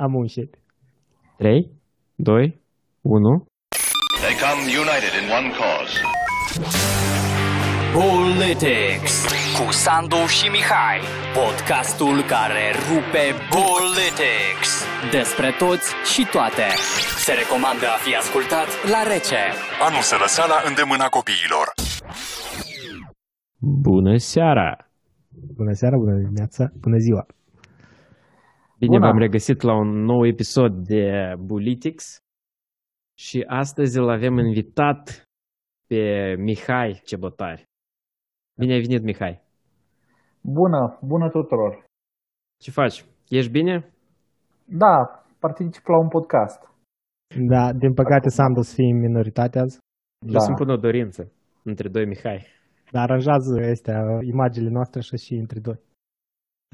Am un shit. 3, 2, 1. They come united in one cause. Politics cu Sandu și Mihai. Podcastul care rupe Politics. Despre toți și toate. Se recomandă a fi ascultat la rece. Anul se lăsa la îndemâna copiilor. Bună seara! Bună seara, bună dimineața, bună ziua. Bine Bună! v-am regăsit la un nou episod de Bulitics și astăzi îl avem invitat pe Mihai Cebotari. Bine ai venit, Mihai! Bună, bună tuturor. Ce faci? Ești bine? Da, particip la un podcast. Da, din păcate s-am dus fi în minoritate azi, Vreau Da. să-mi pun o dorință între doi Mihai. dar aranjează astea imaginile noastre așa și între doi.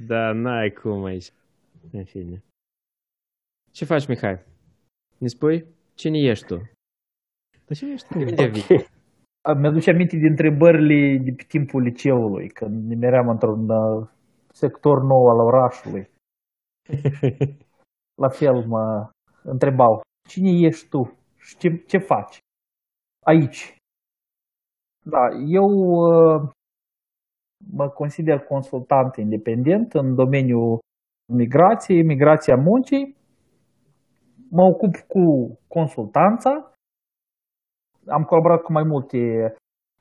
Da, n-ai cum aici. În fine. Ce faci, Mihai? Ne spui? Cine ești tu? Dar ce ești tu? Unde vii? A, Mi-aduce aminte de întrebările de pe timpul liceului, când ne meream într-un uh, sector nou al orașului. La fel mă întrebau, cine ești tu și ce, ce faci aici? Da, eu uh, mă consider consultant independent în domeniul migrației, migrația muncii. Mă ocup cu consultanța. Am colaborat cu mai multe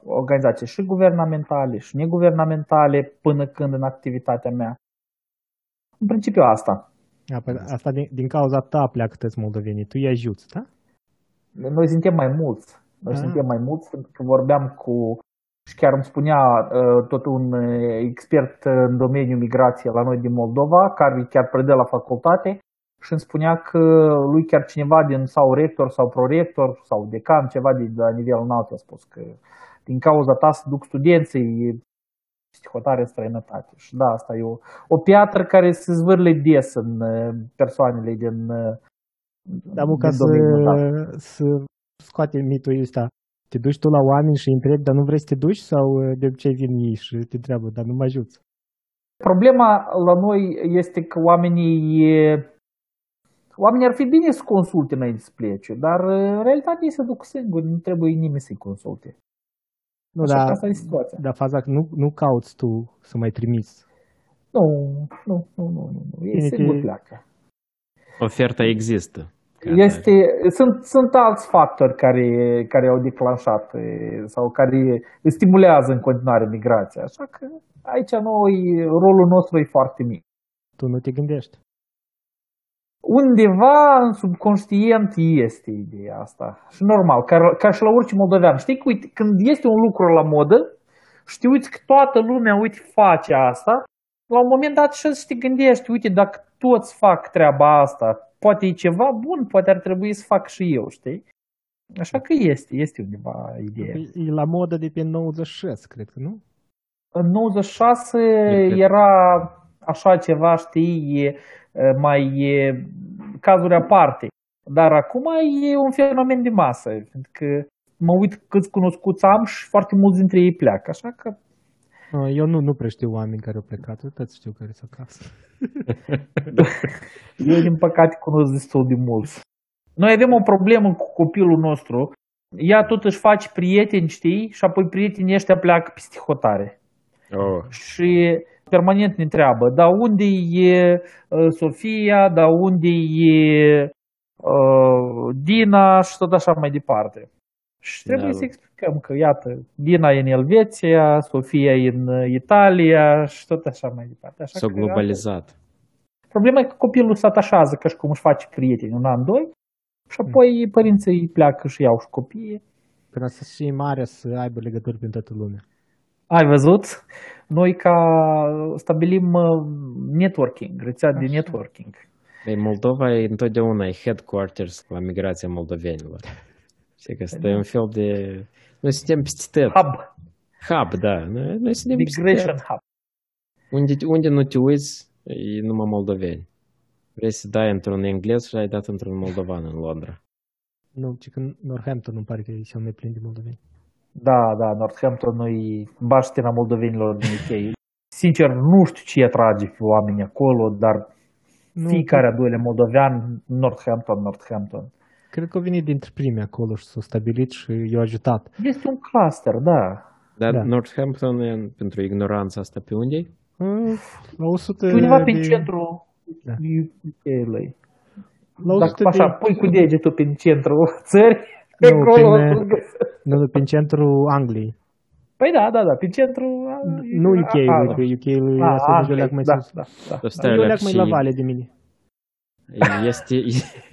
organizații și guvernamentale și neguvernamentale până când în activitatea mea. În principiu asta. A, păi asta din, din cauza ta pleacă toți moldovenii, tu îi ajuți, da? Noi suntem mai mulți. Noi Ah. suntem mai mulți pentru că vorbeam cu și chiar îmi spunea uh, tot un uh, expert în domeniul migrației la noi din Moldova, care chiar predă la facultate și îmi spunea că lui chiar cineva din sau rector sau prorector sau decan, ceva de la nivel înalt a spus că din cauza ta se duc studenții psihotare în străinătate. Și da, asta e o, o piatră care se zvârle des în uh, persoanele din, uh, Dar mu, ca din să, domeniul da. să scoate mitul ăsta, te duci tu la oameni și îi întrebi, dar nu vrei să te duci? Sau uh, de obicei vin ei și te întreabă, dar nu mă ajuți? Problema la noi este că oamenii oamenii ar fi bine să consulte înainte să plece, dar în realitate ei se duc singuri, nu trebuie nimeni să-i consulte. Nu, Așa dar, că asta e situația. dar faza că nu, nu cauți tu să mai trimiți. Nu, nu, nu, nu, nu, nu. Ei Bine, singur te- pleacă. Oferta există. Ca Este, sunt, sunt alți factori care, care au declanșat e, sau care stimulează în continuare migrația. Așa că aici noi, rolul nostru e foarte mic. Tu nu te gândești. undeva în subconștient este ideea asta. Și normal, ca, ca și la orice moldovean. Știi că, uite, când este un lucru la modă, știi, uite că toată lumea, uite, face asta, la un moment dat și să te gândești, uite, dacă toți fac treaba asta, poate e ceva bun, poate ar trebui să fac și eu, știi? Așa că este, este undeva ideea. E la modă de pe 96, cred că, nu? În 96 cred. era așa ceva, știi, e, mai e, cazuri aparte. Dar acum e un fenomen de masă, pentru că mă uit câți cunoscuți am și foarte mulți dintre ei pleacă, așa că Uh, Eu nu, nu prea știu oameni care au plecat, eu toți știu care sunt acasă. eu din păcate cunosc destul de mulți. Noi avem o problemă cu copilul nostru, ea tot își face prieteni, știi, și apoi prietenii ăștia pleacă peste hotare. Oh. și permanent ne întreabă, dar unde e uh, Sofia, dar unde e uh, Dina și tot așa mai departe. Și trebuie Da. să explicăm că, iată, Dina e în Elveția, Sofia e în uh, Italia și tot așa mai departe. Așa S-a că, globalizat. Problema e că copilul se atașează ca și cum își face prieteni un an, doi și apoi părinții pleacă și iau și copiii. Până să și mare să aibă legături prin toată lumea. Ai văzut? Noi ca stabilim uh, networking, rețea de Așa. networking. Ei, Moldova e întotdeauna e headquarters la migrația moldovenilor. Știi că asta e un fel de... Noi suntem peste tot. Hub, Hub, da. Noi, noi suntem peste migration tot. hub. Unde, unde nu te uiți, e numai moldoveni. Vrei să dai într-un englez și ai dat într-un moldovan în Londra. Nu, ci că Northampton îmi pare că e cel mai plin de moldoveni. Da, da, Northampton nu baștina moldovenilor din UK. Sincer, nu știu ce atrage pe oamenii acolo, dar Nu, Fiecare a doilea moldovean, Northampton, Northampton. Cred că au venit dintre primii acolo și s-au stabilit și i-au ajutat. Este un cluster, da. Dar Da. Northampton, e în- pentru ignoranța asta, pe unde e? Uh, La 100 Și undeva de... prin centrul Da. UK-ului. La 100 Dacă așa de... pui cu degetul prin centrul țării, pe Nu, acolo prin, o să găsești. Nu, nu, prin centrul Angliei. Păi da, da, da, prin centru... Nu UK-ului, că UK-ului A, asta a, de leac mai da, sus. da, da. Să Dar stai eu la leac mai și- la vale de mine. Este,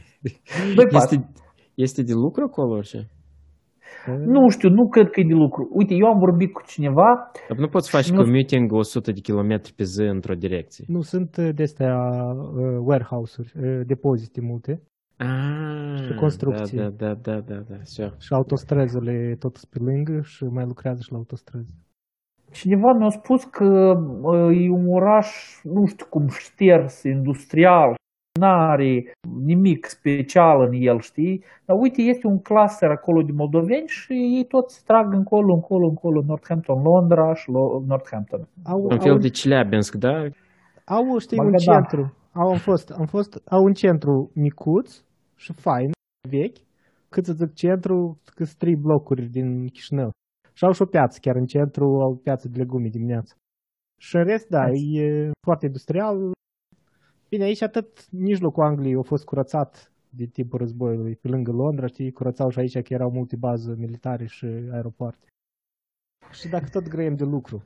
Este, este de lucru acolo orice? Nu știu, nu cred că e de lucru. Uite, eu am vorbit cu cineva... Dar nu poți face nu... commuting 100 de km pe zi într-o direcție. Nu, sunt uh, de-astea uh, warehouse-uri, uh, depozite multe. Ah, și construcții. Da, da, da, da, da. Sure. Și autostrăzile tot pe lângă și mai lucrează și la autostrăzi. Cineva mi-a spus că uh, e un oraș, nu știu cum, șters, industrial n-are nimic special în el, știi? Dar uite, este un cluster acolo de moldoveni și ei toți trag încolo, încolo, încolo, Northampton, Londra și Lo- Northampton. Au, Un au, fel de Chelyabinsk, da? au știi, un Magadan. centru. Au, am fost, am fost, au un centru micuț și fain, vechi, cât să zic centru, că sunt trei blocuri din Chișinău. Și au și o piață, chiar în centru au piață de legume dimineața. Și în rest, da, e foarte industrial. Bine, aici atât mijlocul Angliei a fost curățat de timpul războiului, pe lângă Londra, știi, curățau și aici că erau multe baze militare și aeropoarte. Și dacă tot grăiem de lucru,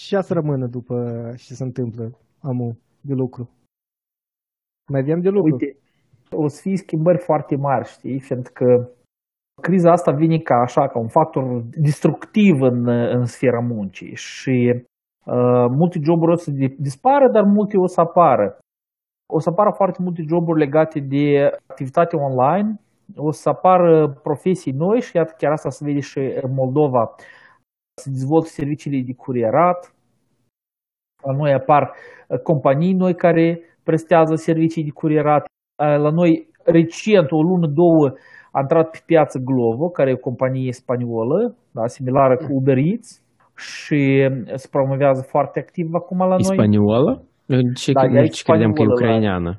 și să rămână după ce se întâmplă amu de lucru. Mai avem de lucru. Uite, o să fie schimbări foarte mari, știi? Pentru că criza asta vine ca așa, ca un factor destructiv în, în sfera muncii și uh, multe joburi o să di- dispară, dar multe o să apară. O să apară foarte multe joburi legate de activitate online, o să apară profesii noi și iată chiar asta se vede și în Moldova. Se dezvoltă serviciile de curierat, la noi apar uh, companii noi care prestează servicii de curierat. Uh, La noi, recent, o lună, două, a intrat pe piață Glovo, care e o companie spaniolă, da, similară cu Uber Eats și se promovează foarte activ acum la noi. Spaniolă? Ce, Da, da, ea e ce credeam că e spaniolă la- ucraineană.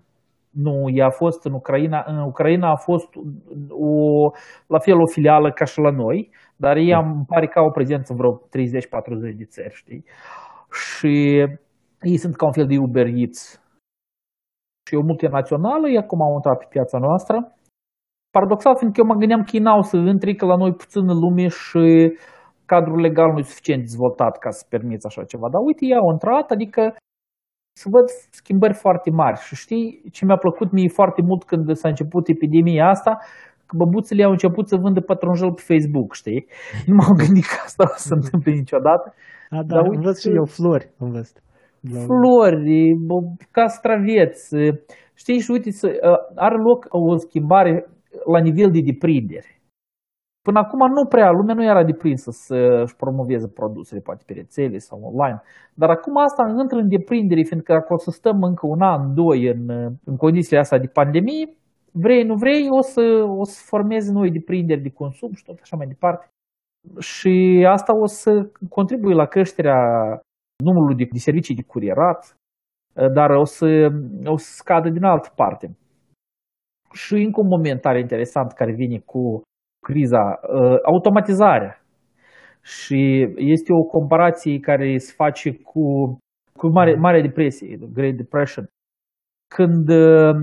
Nu, ea a fost în Ucraina. În Ucraina a fost o, la fel o filială ca și la noi, dar ei am, îmi pare că au o prezență în vreo 30-40 de țări, știi? Și ei sunt ca un fel de Uber Eats. Și e o multinațională, ei acum au intrat pe piața noastră. Paradoxal, fiindcă eu mă gândeam că ei n-au să intre, că la noi puțină lume și cadrul legal nu e suficient dezvoltat ca să permiți așa ceva. Dar uite, ei au intrat, adică să văd schimbări foarte mari. Și știi ce mi-a plăcut mie foarte mult când s-a început epidemia asta? Că băbuțele au început să vândă pătrunjel pe Facebook, știi? Nu m-am gândit că asta o să se întâmple niciodată. A, da, Dar am uite văzut și că- eu flori, am văzut. La- Flori, bă, castraveți, știi? Și uite, să- are loc o schimbare la nivel de deprindere. Până acum nu prea, lumea nu era deprinsă să-și promoveze produsele, poate pe rețele sau online. Dar acum asta intră în deprindere, fiindcă dacă o să stăm încă un an, doi în, în condițiile astea de pandemie, vrei, nu vrei, o să, o să formeze noi deprinderi de consum și tot așa mai departe. Și asta o să contribuie la creșterea numărului de, de servicii de curierat, dar o să, o să scadă din altă parte. Și încă un moment tare interesant care vine cu criza, uh, automatizarea. Și este o comparație care se face cu, cu mare, Marea Depresie, the Great Depression. Când uh,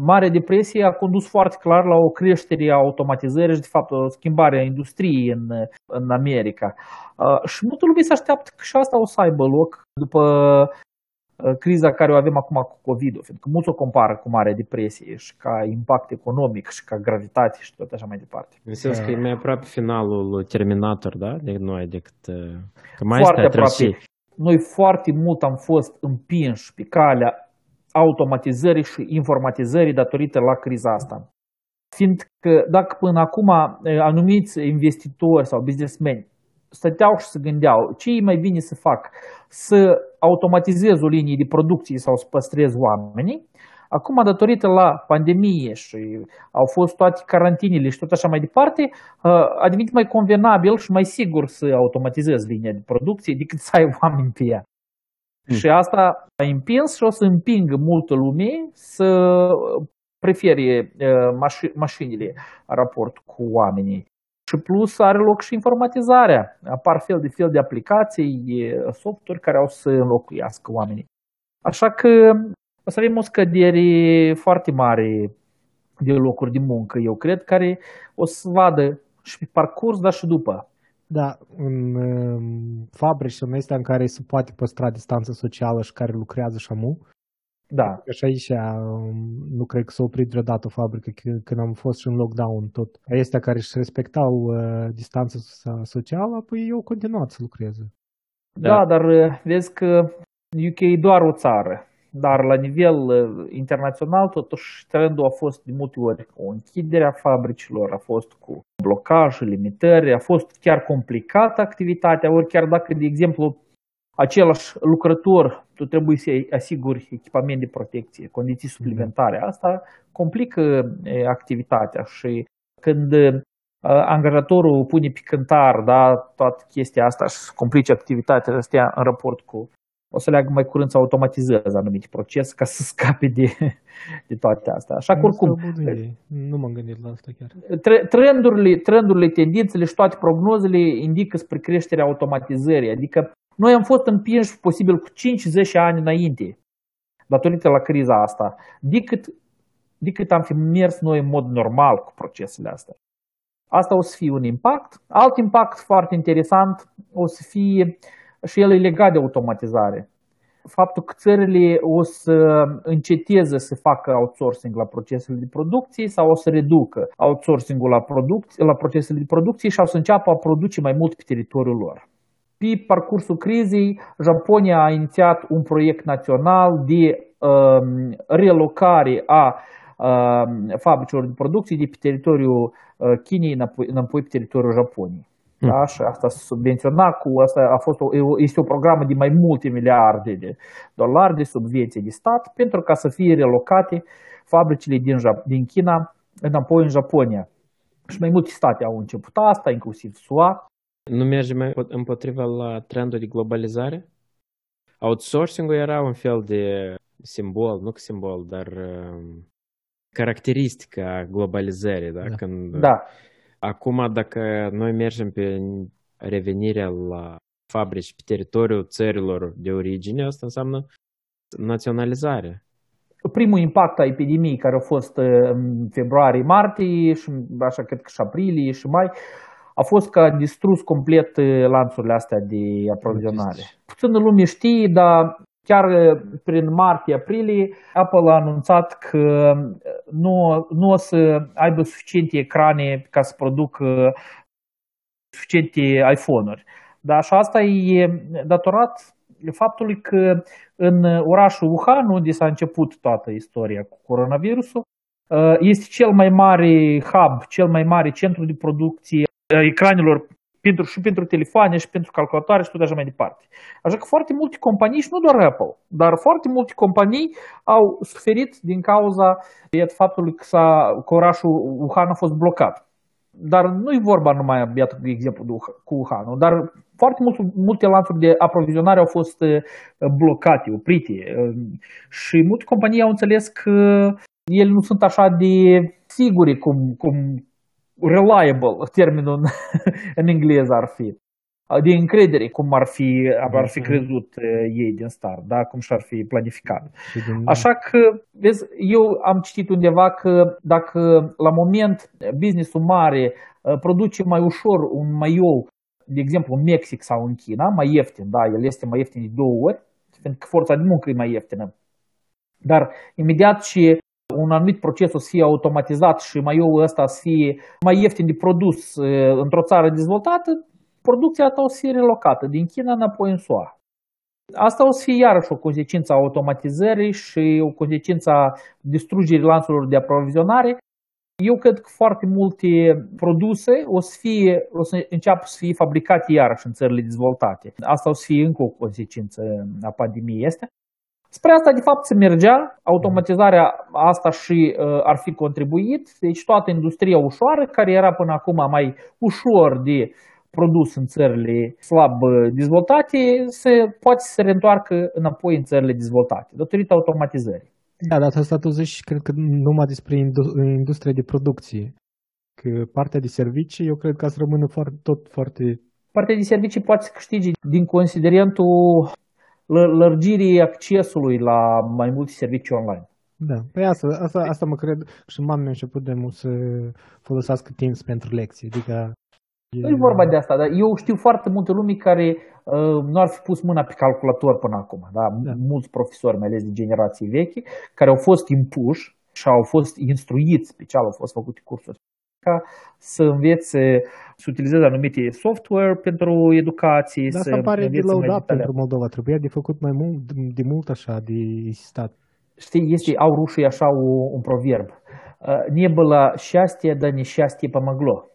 Marea Depresie a condus foarte clar la o creștere a automatizării și, de fapt, o schimbare a industriei în, în America. Uh, și multă lume se așteaptă că și asta o să aibă loc după uh, criza care o avem acum cu COVID-ul, fiindcă mulți o compară cu Marea Depresie și ca impact economic și ca gravitate și tot așa mai departe. În sens că e mai aproape finalul lui Terminator, da? De noi decât... uh, Că mai Foarte stai, trebuie aproape. să- Noi foarte mult am fost împinși pe calea automatizării și informatizării datorită la criza asta. Fiindcă dacă până acum eh, anumiți investitori sau businessmeni stăteau și se gândeau ce e mai bine să fac, să automatizez o linie de producție sau să păstrez oamenii, acum datorită la pandemie și au fost toate carantinele și tot așa mai departe, eh, a devenit mai convenabil și mai sigur să automatizezi linia de producție decât să ai oameni pe ea. Mm. Și asta a împins și o să împingă multă lume să prefere uh, maș- mașinile în raport cu oamenii. Și plus are loc și informatizarea. Apar fel de fel de aplicații, softuri care au să înlocuiască oamenii. Așa că o să avem o scădere foarte mare de locuri de muncă, eu cred, care o să vadă și pe parcurs, dar și după. Da, în um, fabrici în astea în care se poate păstra distanță socială și care lucrează și amu, Da. Și aici um, nu cred că s-a oprit vreodată o fabrică c- când am fost și în lockdown tot. Astea care își respectau uh, distanța so- socială, apoi eu continuat să lucreze. Da. da, dar uh, vezi că UK e doar o țară. Dar la nivel uh, internațional, totuși, trendul a fost de multe ori cu închiderea fabricilor, a fost cu blocaje, limitări, a fost chiar complicată activitatea, ori chiar dacă, de exemplu, același lucrător, tu trebuie să-i asiguri echipament de protecție, condiții suplimentare. Asta complică e, activitatea și când uh, angajatorul pune pe cântar da, toată chestia asta și să complice activitatea astea în raport cu o să leagă mai curând să automatizeze anumite procese ca să scape de, de toate astea. Așa că oricum, Nu m-am gândit la asta chiar. tre- trendurile, trendurile, tendințele și toate prognozele indică spre creșterea automatizării. Adică noi am fost împinși posibil cu 5-10 ani înainte, datorită la criza asta, decât, decât am fi mers noi în mod normal cu procesele astea. Asta o să fie un impact. Alt impact foarte interesant o să fie și el e legat de automatizare. Faptul că țările o să înceteze să facă outsourcing la procesele de producție sau o să reducă outsourcing-ul la, produc- la procesele de producție și o să înceapă a produce mai mult pe teritoriul lor. Pe parcursul crizei, Japonia a inițiat un proiect național de um, relocare a um, fabricilor de producție de pe teritoriul uh, Chinei înapoi, înapoi pe teritoriul Japoniei. Da? Și asta s-a subvenționat cu asta a fost o, este o programă de mai multe miliarde de dolari de subvenție de stat pentru ca să fie relocate fabricile din, din China înapoi în Japonia. Și mai multe state au început asta, inclusiv SUA. Nu mergem împotriva la trendul de globalizare? Outsourcing-ul era un fel de simbol, nu simbol, dar uh, caracteristică a globalizării, da? Da. Când, da. Acum, dacă noi mergem pe revenirea la fabrici pe teritoriul țărilor de origine, asta înseamnă naționalizare. Primul impact a epidemiei care a fost în februarie-martie și așa cred că și aprilie și mai, a fost că a distrus complet lanțurile astea de aprovizionare. Puțină lume știe, dar chiar prin martie-aprilie, Apple a anunțat că nu, nu o să aibă suficiente ecrane ca să producă suficiente iPhone-uri. Dar și asta e datorat faptului că în orașul Wuhan, unde s-a început toată istoria cu coronavirusul, este cel mai mare hub, cel mai mare centru de producție a ecranelor pentru, și pentru telefoane și pentru calculatoare și tot așa mai departe. Așa că foarte multe companii, și nu doar Apple, dar foarte multe companii au suferit din cauza iată, faptului că, s-a, că orașul Wuhan a fost blocat. Dar nu e vorba numai, iată, de exemplu, cu Wuhan, dar foarte multe, multe lanțuri de aprovizionare au fost blocate, oprite și multe companii au înțeles că ele nu sunt așa de sigure cum, cum reliable, termenul în, în engleză ar fi, de încredere, cum ar fi, ar fi crezut ei din start, da? cum și-ar fi planificat. Așa că, vezi, eu am citit undeva că dacă la moment businessul mare produce mai ușor un maiou, de exemplu în Mexic sau în China, mai ieftin, da, el este mai ieftin de două ori, pentru că forța de muncă e mai ieftină. Dar imediat ce un anumit proces o să fie automatizat și mai eu ăsta să fie mai ieftin de produs într-o țară dezvoltată, producția ta o să fie relocată din China înapoi în SUA. Asta o să fie iarăși o consecință a automatizării și o consecință a distrugerii lanțurilor de aprovizionare. Eu cred că foarte multe produse o să, fie, o să înceapă să fie fabricate iarăși în țările dezvoltate. Asta o să fie încă o consecință a pandemiei astea. Spre asta, de fapt, se mergea, automatizarea asta și uh, ar fi contribuit, deci toată industria ușoară, care era până acum mai ușor de produs în țările slab uh, dezvoltate se poate să se reîntoarcă înapoi în țările dezvoltate, datorită automatizării. Da, dar asta tu zici, cred că numai despre industria de producție. Că partea de servicii, eu cred că să rămână foarte, tot foarte... Partea de servicii poate să câștige din considerentul lărgirii accesului la mai multe servicii online. Da, păi asta, asta, asta mă cred și mamele a început de mult să folosească Teams pentru lecții, adică nu e vorba de asta, dar eu știu foarte multe lume care uh, nu ar fi pus mâna pe calculator până acum. Da? da? Mulți profesori, mai ales de generații vechi, care au fost impuși și au fost instruiți, pe ce au fost făcute cursuri ca să învețe să utilizeze anumite software pentru educație. Dar asta pare de lăudat pentru Moldova. Trebuia de făcut mai mult, de mult așa, de insistat. Știi, este, au rușii așa un, un proverb. Не было счастья, да несчастье помогло.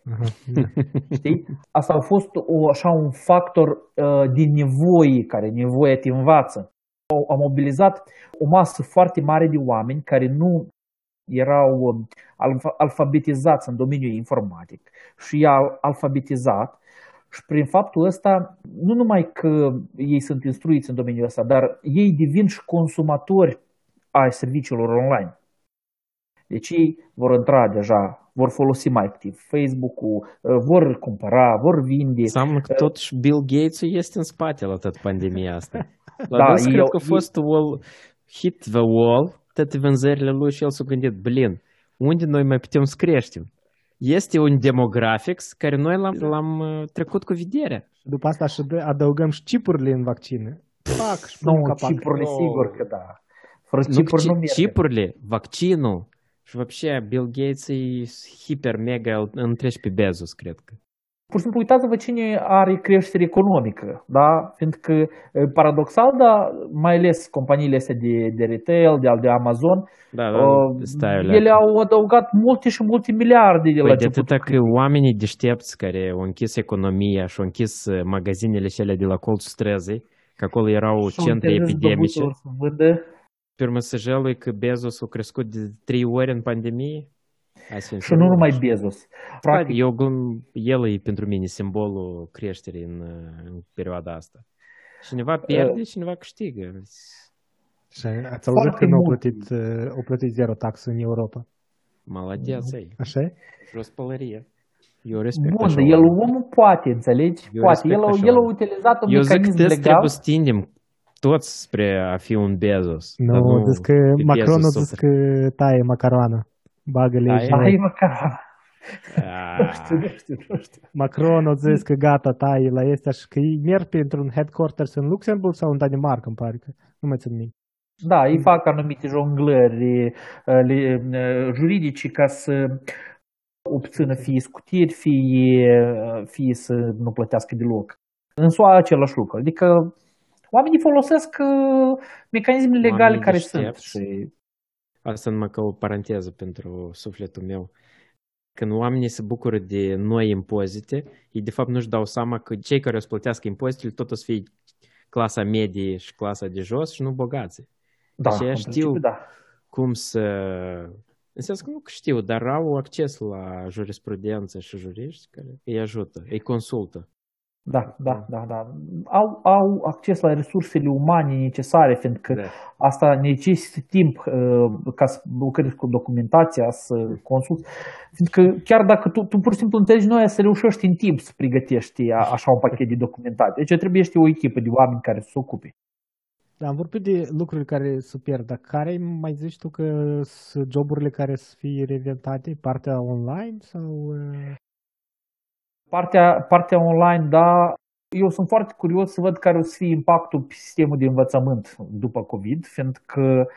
Știi? Asta a fost o, așa un factor uh, din nevoie, care nevoie te învață. Au, au mobilizat o masă foarte mare de oameni care nu erau alfabetizați în domeniul informatic și i-a alfabetizat și prin faptul ăsta, nu numai că ei sunt instruiți în domeniul ăsta, dar ei devin și consumatori ai serviciilor online. Deci ei vor intra deja, vor folosi mai activ Facebook-ul, vor cumpăra, vor vinde. Înseamnă că totuși Bill Gates este în spate la tot pandemia asta. La da, eu, cred că a fost wall, hit the wall tetikvenzerle lūšėl sugrindīt, blin, undinojumai patiems krieštim. Есть и un demografics, care noi l-am, l-am trecut cu videre. După asta și de adăugăm și chipurile în vaccine. Pac, și nu, capac. chipurile, no. sigur că da. Fără ну, чипур, ну, чипурли, вакцину. Și вообще Bill Gates e hiper mega îl întreci pe Bezos, cred că. Pur și simplu uitați-vă cine are creștere economică, da? Fiindcă, paradoxal, da, mai ales companiile astea de, de retail, de, de Amazon, da, da, uh, ele au adăugat multe și multe miliarde de păi la de atâta că oamenii deștepți care au închis economia și au închis magazinele cele de la colțul străzii, că acolo erau centre epidemice, pe urmă să că Bezos a crescut de trei ori în pandemie, și nu numai Bezos. Practic, eu glum, el e pentru mine simbolul creșterii în, în perioada asta. Cineva uh, pierde, uh, cineva câștigă. Și ați auzit că nu au plătit, uh, au plătit zero taxă în Europa. Maladeț mm. ței. Așa e? Jos pălărie. Eu respect Bun, așa el omul poate, înțelegi? Eu poate. El, așa el a utilizat un Eu mecanism legal. Eu zic că trebuie să tindem toți spre a fi un Bezos. Nu, nu zic că Macron zic că taie macaroana. Bagă-le aici. Ai măcar. Nu știu, nu știu, nu știu. Macron a zis că gata, tai la este și că ei merg pentru un headquarters în Luxemburg sau în Danemarca, îmi pare că. Nu mai țin minte. Da, ei fac anumite jonglări juridice ca să obțină fie scutiri, fie, fie să nu plătească deloc. În SUA același lucru. Adică oamenii folosesc mecanismele legale oamenii care sunt. Și Asta numai ca o paranteză pentru sufletul meu. Când oamenii se bucură de noi impozite, ei de fapt nu-și dau seama că cei care o să plătească impozitele tot o să fie clasa medie și clasa de jos și nu bogați. Da, deci știu da. cum să... În sens că nu știu, dar au acces la jurisprudență și juriști care îi ajută, îi consultă. Da, da, da, da. Au, au acces la resursele umane necesare, fiindcă da. asta necesită timp uh, ca să lucrezi cu documentația, să consulți. Fiindcă chiar dacă tu, tu pur și simplu înțelegi noi să reușești în timp să pregătești așa un pachet de documentație. Deci trebuie să o echipă de oameni care să se ocupe. Da, am vorbit de lucruri care se pierd, dar care mai zici tu că sunt joburile care să fie reinventate? Partea online sau... Uh, Partea, partea online, da, eu sunt foarte curios să văd care o să fie impactul pe sistemul de învățământ după COVID, fiindcă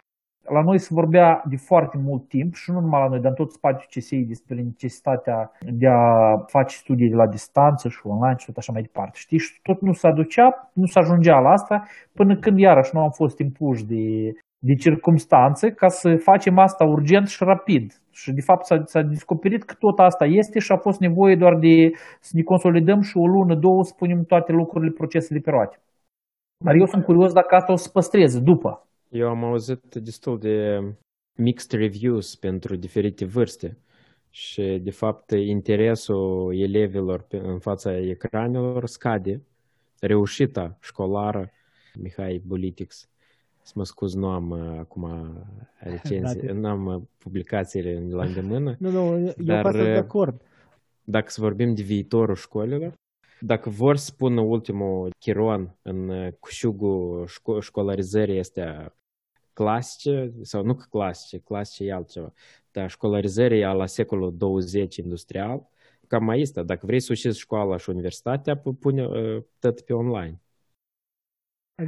la noi se vorbea de foarte mult timp și nu numai la noi, dar în tot spațiul CSI despre necesitatea de a face studii de la distanță și online și tot așa mai departe. Știi? Și tot nu se aducea, nu se ajungea la asta până când iarăși nu am fost impuși de, de circumstanțe ca să facem asta urgent și rapid. Și de fapt s-a, s-a descoperit că tot asta este și a fost nevoie doar de să ne consolidăm și o lună, două, să punem toate lucrurile, procesele pe roate. Dar eu sunt curios dacă asta o să păstreze după. Eu am auzit destul de mixed reviews pentru diferite vârste. și, de fapt, interesul elevilor pe, în fața ecranelor scade. Reușita școlară, Mihai Politics, să mă scuz, nu am uh, acum recenzii, Da, nu am uh, publicațiile la îndemână. Nu, nu, eu Dar, Dar, sunt de uh, acord. Dacă să vorbim de viitorul școlilor, dacă vor să pună ultimul chiron în uh, cușugul șco- școlarizării astea clasice, sau nu că clasice, clasice e altceva, dar școlarizării a la secolul 20 industrial, cam mai este. Dacă vrei să ușiți școala și universitatea, pu- pune uh, tot pe online.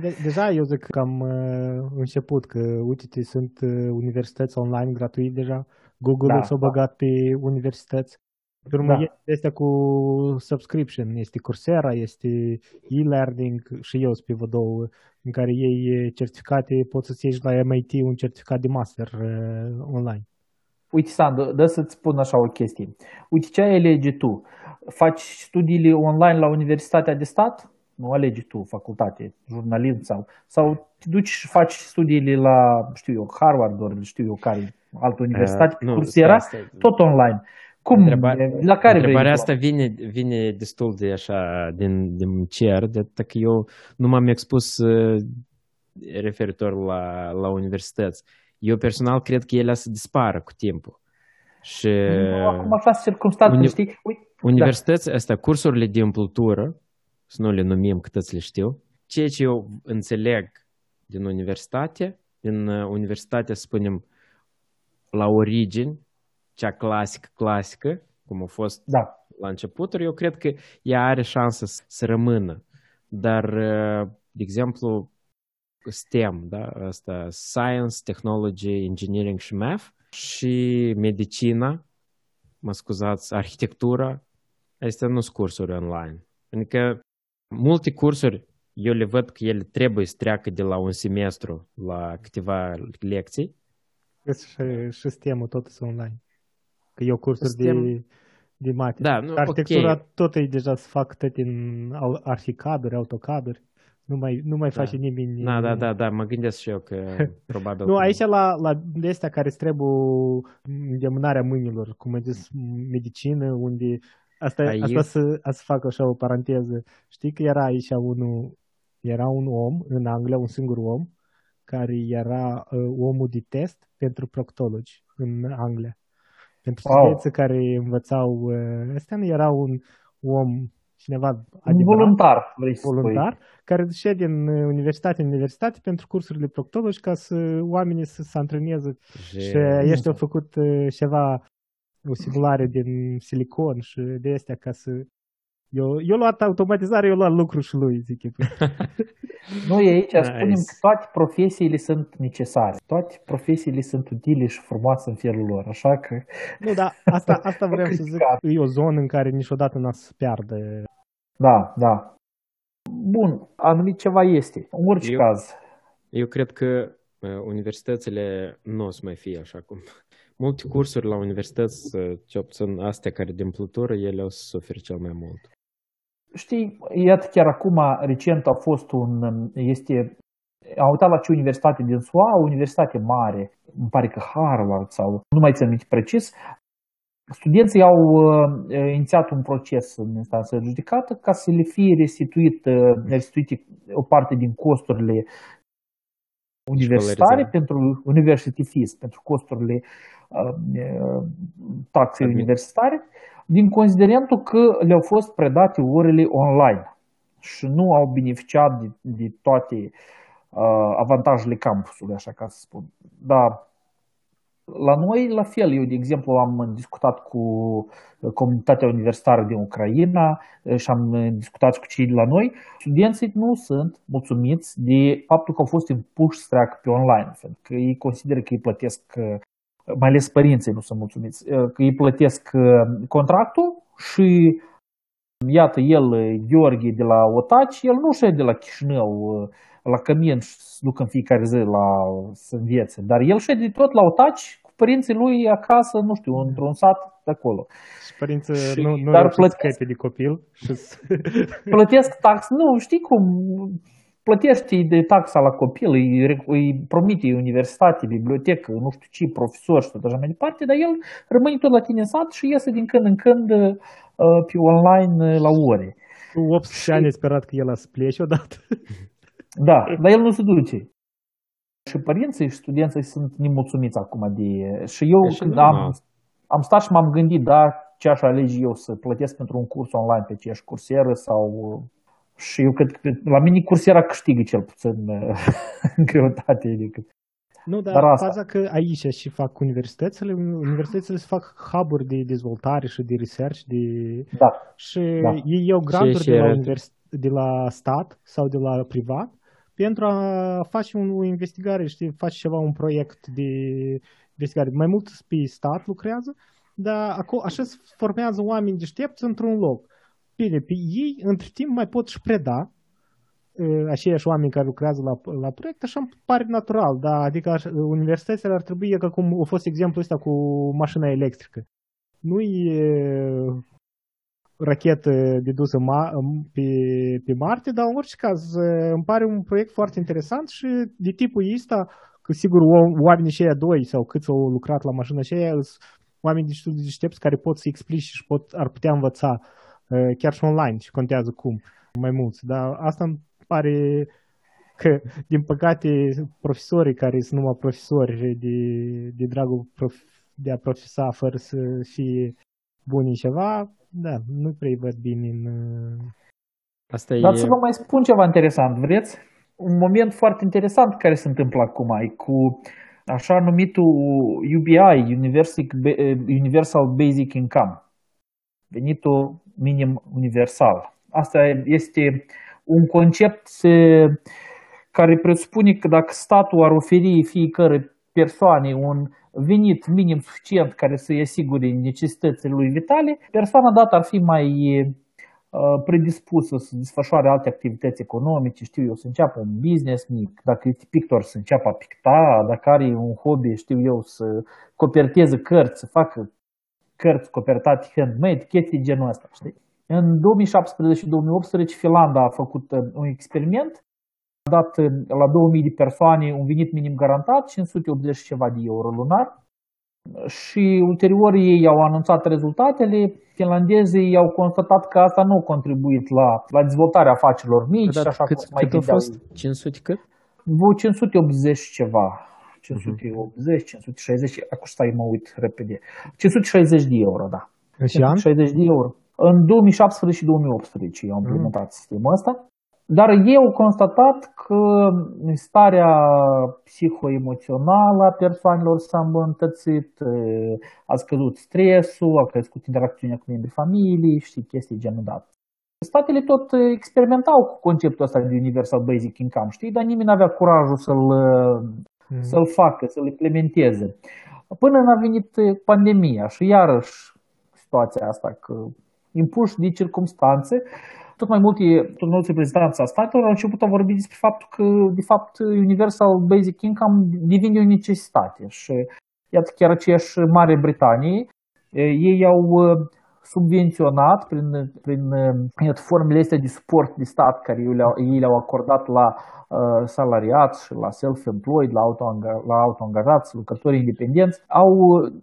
De, deja eu zic că am uh, început, că uite, sunt uh, universități online gratuit deja, Google Da, s-a da. băgat pe universități. Pe urmă, Da. este astea cu subscription, este Coursera, este e-learning și eu sunt pe vă două, în care iei uh, certificate, poți să-ți ieși și la MIT un certificat de master uh, online. Uite, Sandu, dă să-ți spun așa o chestie. Uite, ce ai alege tu? Faci studiile online la Universitatea de Stat? Nu alegi tu facultate, jurnalism sau... Sau te duci și faci studiile la, știu eu, Harvard, ori știu eu care, altă universitate, Uh, nu, Coursera, stai, stai. tot online. Cum, Întreba- la care vrei Întrebarea tu? asta vine, vine destul de așa din, din cer, de atât că eu nu m-am expus uh, referitor la, la universități. Eu personal cred că ele să dispară cu timpul. Și Nu, Acum așa circunstanțe, uni- știi? Uite, universități, astea, cursurile de umplutură, să nu le numim cât le știu, ceea ce eu înțeleg din universitate, din uh, universitate, să spunem, la origini, cea clasică, clasică, cum a fost da. la începuturi, eu cred că ea are șansă să, să rămână. Dar, uh, de exemplu, STEM, da? Asta, Science, Technology, Engineering și Math și medicina, mă scuzați, arhitectura, astea nu sunt cursuri online. Adică multe cursuri, eu le văd că ele trebuie să treacă de la un semestru la câteva lecții. Și, și sistemul tot sunt online. Că eu cursuri Sistem- de, de mate. Da, nu, Arhitectura ok. tot e deja să fac tot în au- arhicaduri, autocaduri. Nu mai, nu mai Da. face nimeni. Da, da, da, da, mă gândesc și eu că probabil... Nu, că aici la, la de astea care îți trebuie îndemânarea mâinilor, cum ai zis, medicină, unde asta, Aici- asta să, a să fac așa o paranteză. Știi că era aici unul, era un om în Anglia, un singur om, care era uh, omul de test pentru proctologi în Anglia. Pentru Wow. studenții care învățau, uh, ăsta nu era un om, cineva Un adevărat, voluntar, vrei să spui. voluntar, care ducea din uh, universitate în universitate pentru cursurile proctologi ca să oamenii să se antreneze și ăștia au făcut uh, ceva, o simulare din silicon și de astea ca să... Eu, eu luat automatizare, eu luat lucru și lui, zic eu. Noi aici Nice. spunem că toate profesiile sunt necesare. Toate profesiile sunt utile și frumoase în felul lor. Așa că Nu, dar asta, asta vreau să zic, criticat. e o zonă în care niciodată n-a să piardă. Da, da. Bun, anumit ceva este. În orice Eu- caz. Eu cred că uh, universitățile nu o să mai fie așa cum. Multe cursuri la universități, uh, ce obțin astea care de împlutură, ele o să suferi cel mai mult. Știi, iată chiar acum, recent a fost un, este, am uitat la ce universitate din SUA, o universitate mare, îmi pare că Harvard sau, nu mai țin minte precis, studenții au uh, inițiat un proces în instanță de judecată ca să le fie restituit, uh, restituite o parte din costurile universitare Școlarizare. pentru university fees, pentru costurile uh, uh, taxei Admi- universitare, din considerentul că le-au fost predate orele online și nu au beneficiat de, de toate uh, avantajele campusului, așa ca să spun. Dar la noi, la fel, eu, de exemplu, am discutat cu comunitatea universitară din Ucraina eh, și am eh, discutat și cu cei de la noi. Studenții nu sunt mulțumiți de faptul că au fost impuși să treacă pe online, pentru că ei consideră că îi plătesc, eh, mai ales părinții nu sunt mulțumiți, eh, că îi plătesc eh, contractul și iată, el, eh, Gheorghe de la Otaci, el nu știe de la Chișinău, eh, la Cămin și se duc în fiecare zi la să învețe, dar el știe de tot la Otaci cu părinții lui acasă, nu știu, într-un sat de acolo. Și părinții Și- nu, nu dar reușesc să plătesc. scape de copil și să- Plătesc tax, nu, știi cum, plătești de taxa la copil, îi, îi promite universitate, bibliotecă, nu știu ce, profesor și tot așa mai departe, dar el rămâne tot la tine în sat și iese din când în când uh, pe online uh, la ore. Cu 18 și... ani ai sperat că el a să plece odată. Da, dar el nu se duce. Și părinții și studenții sunt nemulțumiți acum de... Și eu E și când normal. am, am stat și m-am gândit, da, ce aș alege eu, să plătesc pentru un curs online pe ce cursieră sau... Și eu cred că la mine cursiera câștigă cel puțin în greutate. Adică. Nu, dar, Dar dar asta- faza că aici și fac universitățile, universitățile se fac hub-uri de dezvoltare și de research, de... Da, și Da. ei iau granturi și de la, arată. univers... de la stat sau de la privat pentru a face un, o investigare, știi, face ceva, un proiect de investigare. Mai mult pe stat lucrează, dar acolo, așa se formează oameni deștepți într-un loc. Bine, pe ei, între timp, mai pot și preda uh, aceiași oameni care lucrează la, la proiect, așa îmi pare natural, da, adică aș, universitățile ar trebui, ca cum a fost exemplul ăsta cu mașina electrică. Nu e rachetă de dusă ma, pe, pe Marte, dar în orice caz uh, îmi pare un proiect foarte interesant și de tipul ăsta, că sigur o- oamenii și doi sau câți au lucrat la mașina și aia, sunt oameni destul de deștepți care pot să explice și pot, ar putea învăța uh, chiar și online și contează cum mai mulți. Dar asta îmi pare că, din păcate, profesorii care sunt numai profesori de, de dragul prof, de a profesa fără să fie buni în ceva, da, nu prea văd bine în... uh, Asta Dar e... să vă mai spun ceva interesant, vreți? Un moment foarte interesant care se întâmplă acum e cu așa numitul UBI, Universal Universal Basic Income, venitul minim universal. Asta este un concept eh, care presupune că dacă statul ar oferi fiecare persoane un venit minim suficient care să-i asigure necesitățile lui vitale, persoana dată ar fi mai uh, predispusă să desfășoare alte activități economice, știu eu, să înceapă un business mic, dacă este pictor să înceapă a picta, dacă are un hobby, știu eu, să coperteze cărți, să facă cărți copertate handmade, chestii genul ăsta, știi? În 2017 și 2018 Finlanda a făcut uh, un experiment, a dat uh, la 2000 de persoane un venit minim garantat, 580 și ceva de euro lunar, și ulterior ei au anunțat rezultatele, finlandezii au constatat că asta nu a contribuit la, la dezvoltarea afacerilor mici, Dar și așa cât, cum se mai cât a gândeau fost? ei. 500 cât? Vreo 580 și ceva. 580, 560, acum stai mă uit repede. 560 de euro, da. Și an? 60 de euro. În 2017 și 2018 au implementat sistemul ăsta. Dar ei au constatat că starea psihoemoțională a persoanelor s-a îmbunătățit, a scăzut stresul, a crescut interacțiunea cu membrii familiei și chestii genul dat. Statele tot experimentau cu conceptul ăsta de Universal Basic Income, știi, dar nimeni nu avea curajul să-l, să-l facă, să-l implementeze. Până n-a venit pandemia și iarăși situația asta, că impuși de circumstanțe, tot mai multe, tot mai mulți reprezentanți a statelor au început a vorbi despre faptul că, de fapt, Universal Basic Income devine o necesitate. Și iată chiar aceeași Mare Britanie, ei au subvenționat prin, prin iată, formele astea de suport de stat care ei le-au acordat la uh, salariați și la self-employed, la, auto- la autoangajați, lucrători independenți, au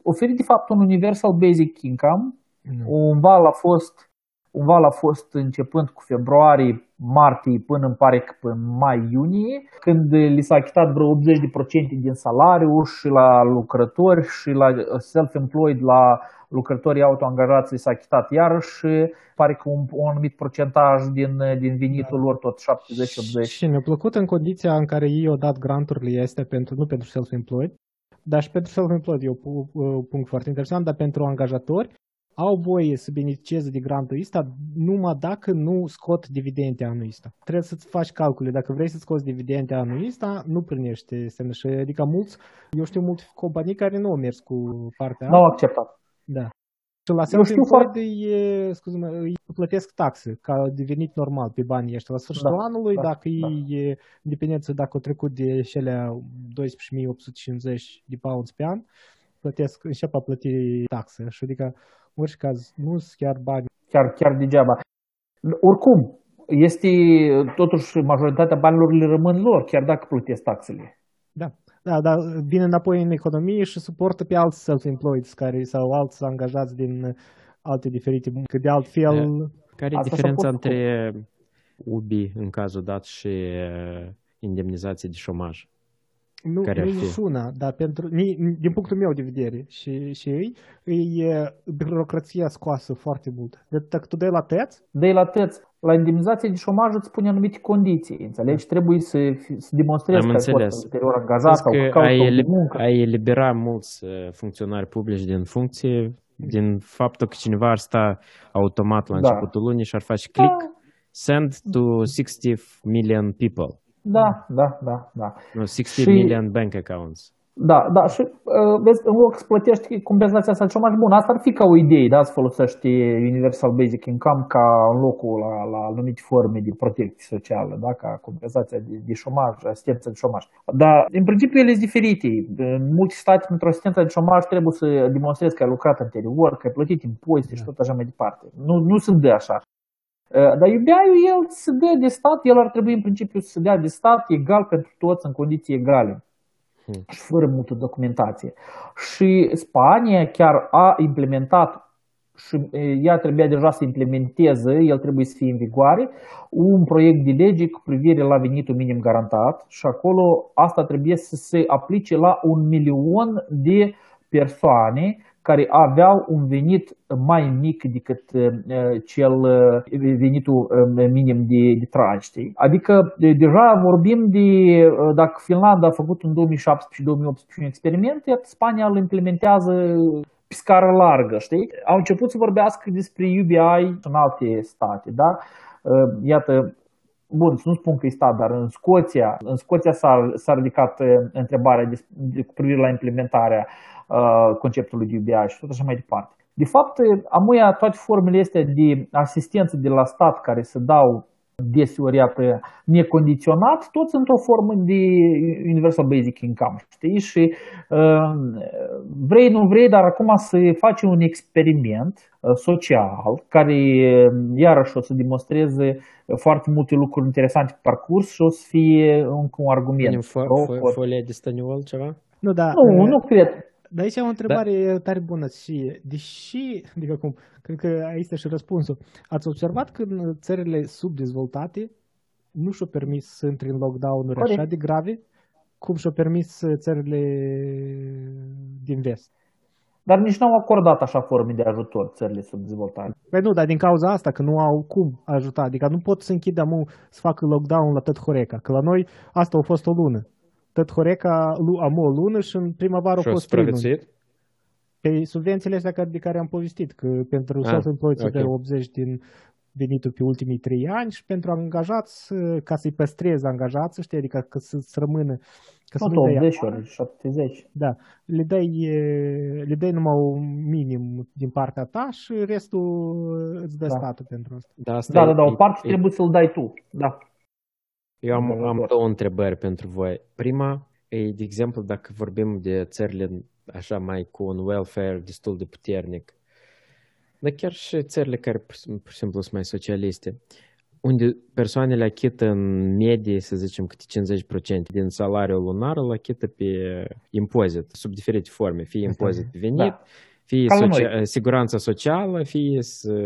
oferit de fapt un Universal Basic Income. Mm. Un val a fost un val a fost începând cu februarie, martie, până îmi pare că până mai-iunie, când li s-a achitat vreo 80% din salariu și la lucrători și la self-employed, la lucrătorii autoangajați li s-a achitat iarăși pare că un, un anumit procentaj din, din venitul lor, tot 70-80. Și mi-a plăcut în condiția în care ei au dat granturile astea, pentru, nu pentru self-employed, dar și pentru self-employed e un punct foarte interesant, dar pentru angajatori, au voie să beneficieze de grantul ăsta numai dacă nu scot dividende anul ăsta. Trebuie să-ți faci calcule. Dacă vrei să scoți dividende anul ăsta, nu primești semnă. Și adică mulți, eu știu multe companii care nu au mers cu partea Nu au acceptat. Da. Și la self-employed îi, scuze îi plătesc taxe ca devenit normal pe banii ăștia. La sfârșitul da, anului, da, dacă da. e independență, dacă au trecut de cele 12.850 de pounds pe an, plătesc, încep a plăti taxe. Și adică în orice caz, nu sunt chiar bani. Chiar, chiar degeaba. Oricum, este totuși majoritatea banilor le rămân lor, chiar dacă plătesc taxele. Da, da, dar vine înapoi în economie și suportă pe alți self-employed care, sau alți angajați din alte diferite muncă. De altfel... Care e diferența între UBI în cazul dat și indemnizații de șomaj? Nu, care nu și una, dar pentru, din punctul meu de vedere și, și ei, e birocrația scoasă foarte mult. Deci dacă tu dai la tăț? Dai la tăț. La indemnizație de șomaj îți pune anumite condiții, înțelegi? Da. Trebuie să, să demonstrezi Am că înțeles. ai fost angajat sau că ai, eli, ai elibera mulți uh, funcționari publici din funcție din faptul că cineva ar sta automat la da. începutul lunii și ar face click, da. send to 60 million people. Da, da, da, da. No, 60 și, million bank accounts. Da, da, și uh, vezi, în loc să plătești compensația asta cel mai bun, asta ar fi ca o idee, da, să folosești Universal Basic Income ca în locul la, la anumite forme de protecție socială, da, ca compensația de, de șomaj, asistență de șomaj. Dar, în principiu, ele sunt diferite. În multe state, pentru asistența de șomaj, trebuie să demonstrezi că ai lucrat anterior, că ai plătit impozite da. și tot așa mai departe. Nu, nu se dă așa. Uh, dar iubeaiul, el se dă de stat, el ar trebui în principiu să se dea de stat egal pentru toți în condiții egale. Și fără multă documentație. Și Spania chiar a implementat și ea trebuia deja să implementeze, el trebuie să fie în vigoare, un proiect de lege cu privire la venitul minim garantat și acolo asta trebuie să se aplice la un milion de persoane care aveau un venit mai mic decât uh, cel uh, venitul uh, minim de, de trai, știi? Adică deja vorbim de, dacă Finlanda a făcut în 2017 și 2018 un experiment, iar Spania îl implementează pe scară largă, știi? Au început să vorbească despre UBI în alte state, da? Iată, Bun, să nu spun că e stat, dar în Scoția, în Scoția s-a, s-a ridicat întrebarea de, de, cu privire la implementarea uh, conceptului de UBI și tot așa mai departe. De fapt, amuia toate formele astea de asistență de la stat care se dau deseori, iată, necondiționat, toți într-o formă de Universal Basic Income, știi? Și uh, vrei, nu vrei, dar acum să faci un experiment uh, social care, iarăși, o să demonstreze foarte multe lucruri interesante pe parcurs și o să fie încă un argument. Folia de stăniol ceva? Nu, da. Nu, nu cred. Dar aici e o întrebare da. tare bună și, deși, adică cum, cred că aici este și răspunsul. Ați observat că în țările subdezvoltate nu și-au permis să intre în lockdown-uri așa de grave, cum și-au permis țările din vest. Dar nici n-au acordat așa forme de ajutor țările subdezvoltate. Păi nu, dar din cauza asta, că nu au cum ajuta. Adică nu pot să închidă să facă lockdown la tot Horeca. Că la noi asta a fost o lună tot Horeca am o lună și în primăvară a fost supraviețuit? Pe subvențiile astea de care am povestit, că pentru ah, self-employed okay. de 80 din venitul pe ultimii trei ani și pentru angajați, ca să-i păstreze angajați, știi, adică că să rămână Ca să nu 80 ori, 70. Da, le dai, le dai numai un minim din partea ta și restul îți dă da. statul pentru asta. Da, asta da, da, da, o parte e, trebuie să-l dai tu, da. Eu am, am două întrebări pentru voi. Prima e, de exemplu, dacă vorbim de țările așa mai cu un welfare destul de puternic, dar chiar și țările care, pur și simplu, sunt mai socialiste, unde persoanele achită în medie, să zicem, câte 50% din salariul lunar, îl achită pe impozit, sub diferite forme, fie impozit pe venit, da. fie socia- siguranța socială, fie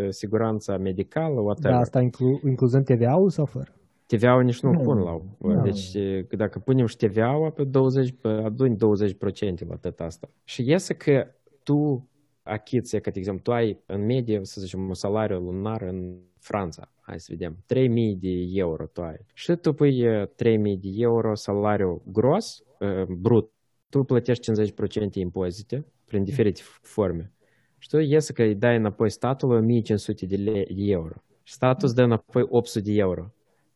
siguranța medicală, whatever. Da, asta inclu- incluzând TVA-ul sau fără? TVA-ul nici nu, nu pun la nu. Deci dacă punem și TVA-ul, pe 20, pe aduni 20% la tot asta. Și iese că tu achiți, că, de exemplu, tu ai în medie, să zicem, un salariu lunar în Franța, hai să vedem, 3000 de euro tu ai. Și tu pui 3000 de euro salariu gros, brut, tu plătești 50% impozite prin diferite forme. Și tu iese că îi dai înapoi statului 1500 de, de euro. Și statul îți dă înapoi 800 de euro.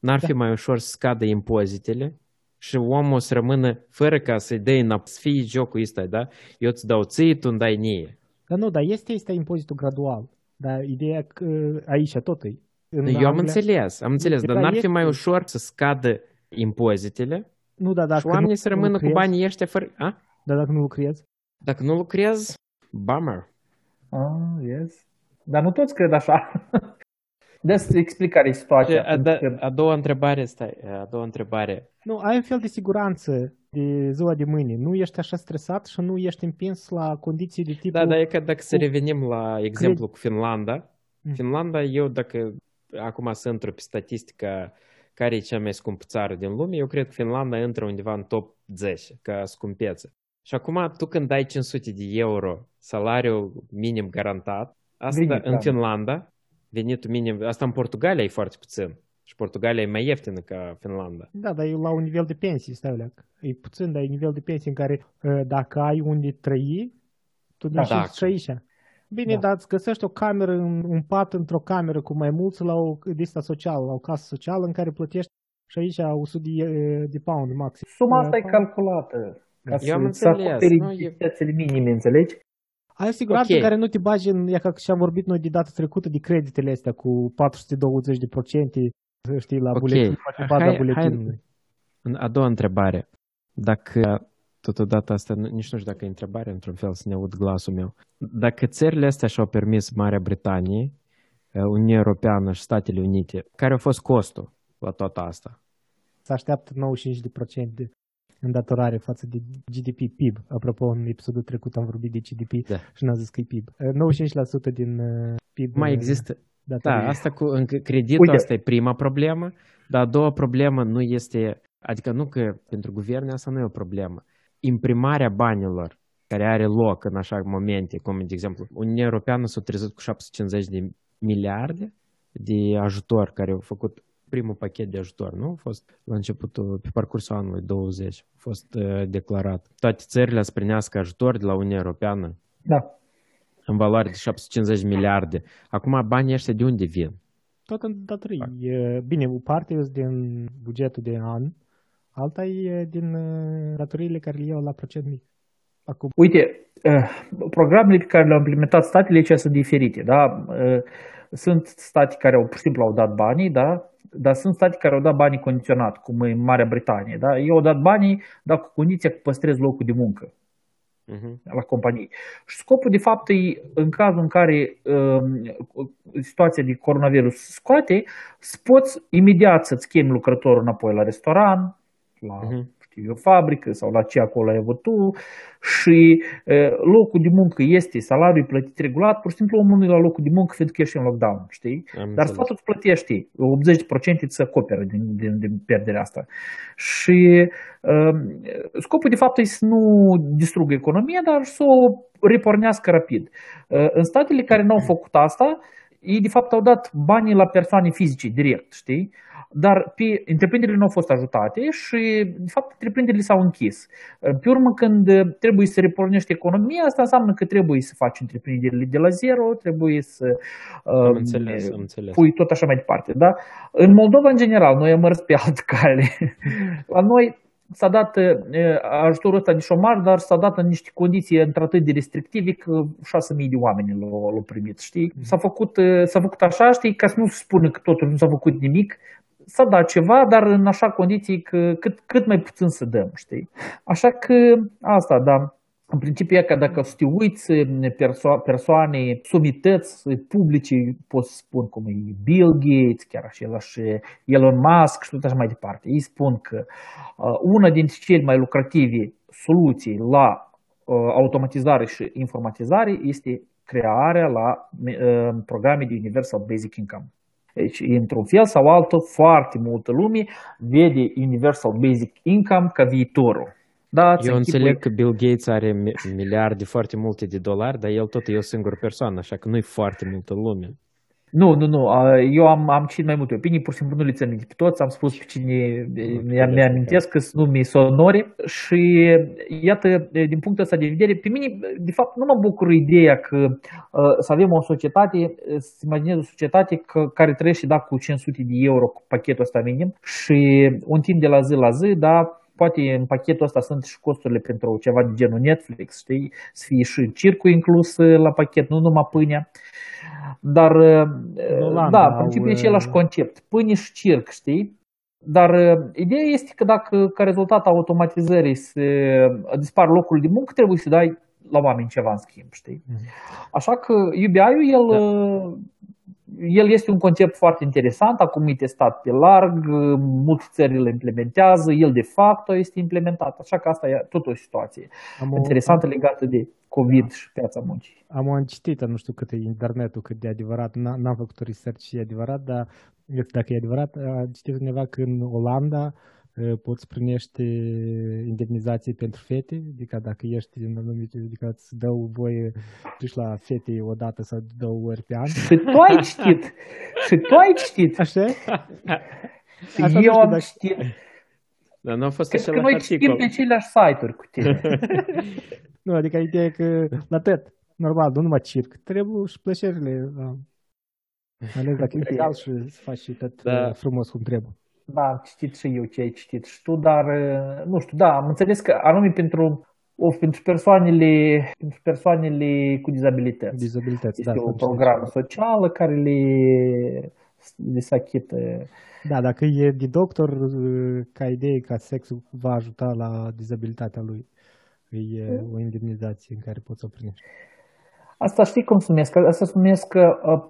N-ar fi da. mai ușor să scadă impozitele și omul să rămână fără ca să-i dai înapoi, să fie jocul ăsta, da? Eu îți dau ție, tu îmi dai nie. Dar nu, dar este, este impozitul gradual. Dar ideea că aici tot e. În Eu Anglia, am înțeles, am înțeles, dar n-ar fi mai ușor să scadă impozitele nu, da, dacă și oamenii să rămână lucrezi, cu banii ăștia fără... A? Dar dacă nu lucrezi? Dacă nu lucrezi, bummer. Ah, yes. Dar nu toți cred așa. Des explic care e situația. A, da, a doua întrebare, stai, a doua întrebare. Nu, ai un fel de siguranță de ziua de mâine. Nu ești așa stresat și nu ești împins la condiții de tipul... Da, dar e că dacă să revenim la exemplu cu Finlanda, Mm. Finlanda, eu dacă acum să intru pe statistică care e cea mai scumpă țară din lume, eu cred că Finlanda intră undeva în top 10 ca scumpețe. Și acum tu când dai 500 de euro salariu minim garantat, asta Venit, în da. Finlanda, venitul minim, asta în Portugalia e foarte puțin. Și Portugalia e mai ieftină ca Finlanda. Da, dar e la un nivel de pensii, stai leac. E puțin, dar e nivel de pensii în care uh, dacă ai unde trăi, tu Da, da, da. și aici. Bine, Da. dar îți găsești o cameră, un, un pat într-o cameră cu mai mulți la o lista socială, la o casă socială în care plătești și aici 100 de, de pound maxim. Suma asta Uh, e calculată. Ca Eu am să, să înțeles, acoperi nu, e- necesitățile minime, înțelegi? Ai o siguranță Ok. care nu te bagi în, e ca și am vorbit noi de data trecută de creditele astea cu 420 de procente, știi, la Ok. buletin, pe baza Hai- hai- buletinului. În A doua întrebare. Dacă totodată asta, nu- nici nu știu dacă e întrebare într-un fel să ne aud glasul meu. Dacă țările astea și-au permis Marea Britanie, eh, Uniunea Europeană și Statele Unite, care a fost costul la toată asta? Se așteaptă 95% de îndatorare față de GDP, PIB. Apropo, în episodul trecut am vorbit de GDP Da. și n-am zis că e PIB. Uh, 95% din uh, PIB. Mai uh, există? Da, datorie. asta cu în creditul, Uite. asta e prima problemă, dar a doua problemă nu este, adică nu că pentru guverne asta nu e o problemă. Imprimarea banilor care are loc în așa momente, cum de exemplu, Uniunea Europeană s-a trezit cu 750 de miliarde de ajutor care au făcut primul pachet de ajutor, nu? A fost la începutul, pe parcursul anului 20, a fost uh, declarat. Toate țările să primească ajutor de la Uniunea Europeană Da. în valoare de 750 miliarde. Acum banii ăștia de unde vin? Tot în datorii. E, Bine, o parte e din bugetul de an, alta e din uh, datoriile care le iau la procent mic. Acum, Uite, eh, programele pe care le-au implementat statele aici sunt diferite, da? Eh, Sunt state care au, pur și simplu au dat banii, da? Dar sunt state care au dat banii condiționat, cum e Marea Britanie, da? Ei au dat banii, dar cu condiția că păstrezi locul de muncă Mhm. la companii. Și scopul, de fapt, e în cazul în care um, situația de coronavirus se scoate, să poți imediat să-ți chemi lucrătorul înapoi la restaurant, la Mhm. Știu eu, fabrică sau la ce acolo ai avut tu și uh, locul de muncă este, salariul e plătit regulat, pur și simplu omul nu e la locul de muncă fiindcă ești în lockdown, știi? Am Dar înțeles. statul îți plătește 80% îți acoperă din, din, din pierderea asta. Și um, scopul de fapt e să nu distrugă economia, dar să o repornească rapid. Uh, în statele care n-au făcut asta, ei de fapt au dat banii la persoane fizice direct, știi? Dar pe, întreprinderile nu au fost ajutate și, de fapt, întreprinderile s-au închis. Uh, Pe urmă, când uh, trebuie să repornești economia, asta înseamnă că trebuie să faci întreprinderile de la zero, trebuie să Am uh, înțeles, am înțeles. pui tot așa mai departe. Da? În Moldova, în general, noi am mers pe altă cale. La noi s-a dat uh, ajutorul ăsta de șomaj, dar s-a dat în niște condiții într-atât de restrictive că 6.000 de oameni l-au, l-au primit, știi? S-a făcut, uh, s-a făcut așa, știi, ca să nu se spună că totul nu s-a făcut nimic, s-a dat ceva, dar în așa condiții că cât, cât mai puțin să dăm, știi? Așa că asta, da. În principiu e că dacă să te uiți perso- persoane, somități publice, pot să spun cum e Bill Gates, chiar același Elon Musk și tot așa mai departe. Ei spun că uh, una dintre cele mai lucrative soluții la uh, automatizare și informatizare este crearea la uh, programe de Universal Basic Income. Deci, într-un fel sau altul, foarte multă lume vede Universal Basic Income ca viitorul. Da, Eu înțeleg că Bill Gates are mi- miliarde foarte multe de dolari, dar el tot e o singură persoană, așa că nu e foarte multă lume. Nu, nu, nu. a, Eu am, am citit mai multe opinii, pur și simplu nu le țin minte pe toți. Am spus pe cine mi- mi-amintesc că sunt nume sonore și iată, din punctul ăsta de vedere, pe mine, de fapt, nu mă bucur ideea că uh, să avem o societate, să imaginez o societate că, care trăiește da, cu 500 de euro cu pachetul ăsta minim și un timp de la zi la zi, da, poate în pachetul ăsta sunt și costurile pentru ceva de genul Netflix, știi? Să fie și circul inclus la pachet, nu numai pâinea. Dar, Olanda da, au, în principiu e uh, același concept. Pâine și circ, știi? Dar uh, ideea este că dacă ca rezultat a automatizării se dispar locul de muncă, trebuie să dai la oameni ceva în schimb, știi? Așa că UBI-ul, el, Da. Uh, el este un concept foarte interesant, acum e testat pe larg, multe țări îl implementează, el de fapt este implementat. Așa că asta e tot o situație Am o- interesantă legată de COVID și piața muncii. Am o citit, nu știu cât e internetul, cât de adevărat, n- n-am făcut research și e adevărat, dar eu știu dacă e adevărat, a citit undeva că în Olanda uh, poți primești indemnizații pentru fete, adică dacă ești în anumite, adică îți dau voie, duci la fete o dată sau două ori pe an. Și tu ai citit, și tu ai citit. Așa? Și Asta nu eu știu am dacă- citit. Dar nu a fost Cred că același noi citim articol. pe aceleași site-uri cu tine. Nu, adică ideea e că la tot, normal, nu numai circ, trebuie și plăcerile, da. ales dacă e legal și să faci și tot Da. uh, frumos cum trebuie. Da, am citit și eu ce ai citit și tu, dar uh, nu știu, da, am înțeles că anume pentru, of, pentru persoanele, pentru persoanele cu dizabilități. Dizabilități, Este da. o să știi. programă socială care le, le se achită. Da, dacă e de doctor, uh, ca idee, ca sexul va ajuta la dizabilitatea lui. E o indemnizație în care poți să o primești. Asta știi cum se numesc? Asta se numesc uh,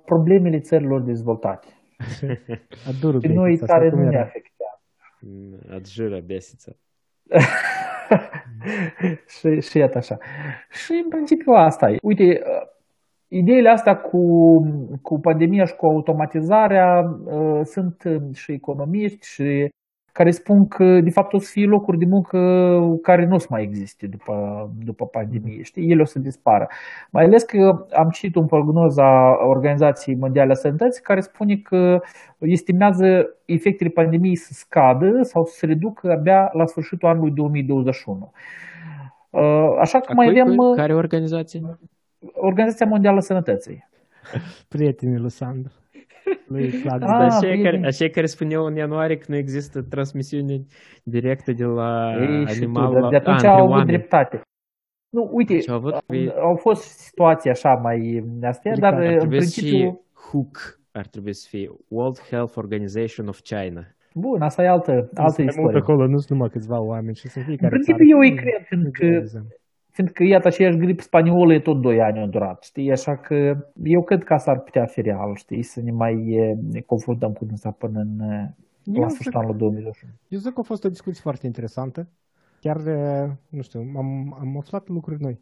problemele țărilor dezvoltate. Adorul Pe noi basic, asta care cum nu ne era? afectează. Adjură besița. și, și iată așa. Și în principiu asta e. Uite, uh, ideile astea cu, cu pandemia și cu automatizarea uh, sunt uh, și economiști și care spun că de fapt o să fie locuri de muncă care nu o să mai existe după, după pandemie. Știi? Ele o să dispară. Mai ales că am citit un prognoz a Organizației Mondiale a Sănătății care spune că estimează efectele pandemiei să scadă sau să se reducă abia la sfârșitul anului 2021. Uh, Așa că A mai cui- avem cui? uh, Care organizație? Organizația Mondială a Sănătății. Prietenii lui Sandra. Lui Claudiu. Ah, Dar aceia care, bine. aceia care spuneau în ianuarie că nu există transmisiune directă de la Ei, și tu, animal de, la... de atunci a, au între avut oameni. dreptate. Nu, uite, Deci au avut pe- au fost situații așa mai astea, dar Ar Ar în trebui să principiu, fie HOOC, ar trebui să fie World Health Organization of China. bun, asta e altă, altă Sunt mai mult istorie. acolo, nu sunt numai câțiva oameni și să fie În care principiu țară. eu îi cred, pentru că, pentru că iată, aceeași grip spaniolă e tot 2 ani a durat, știi? Așa că eu cred că asta ar putea fi real, știi? Să ne mai eh, ne confruntăm cu dânsa până în, eh, Eu la zic- sfârșitul anului 2021. Eu zic că a fost o discuție foarte interesantă. Chiar, uh, nu știu, am, am aflat lucruri noi.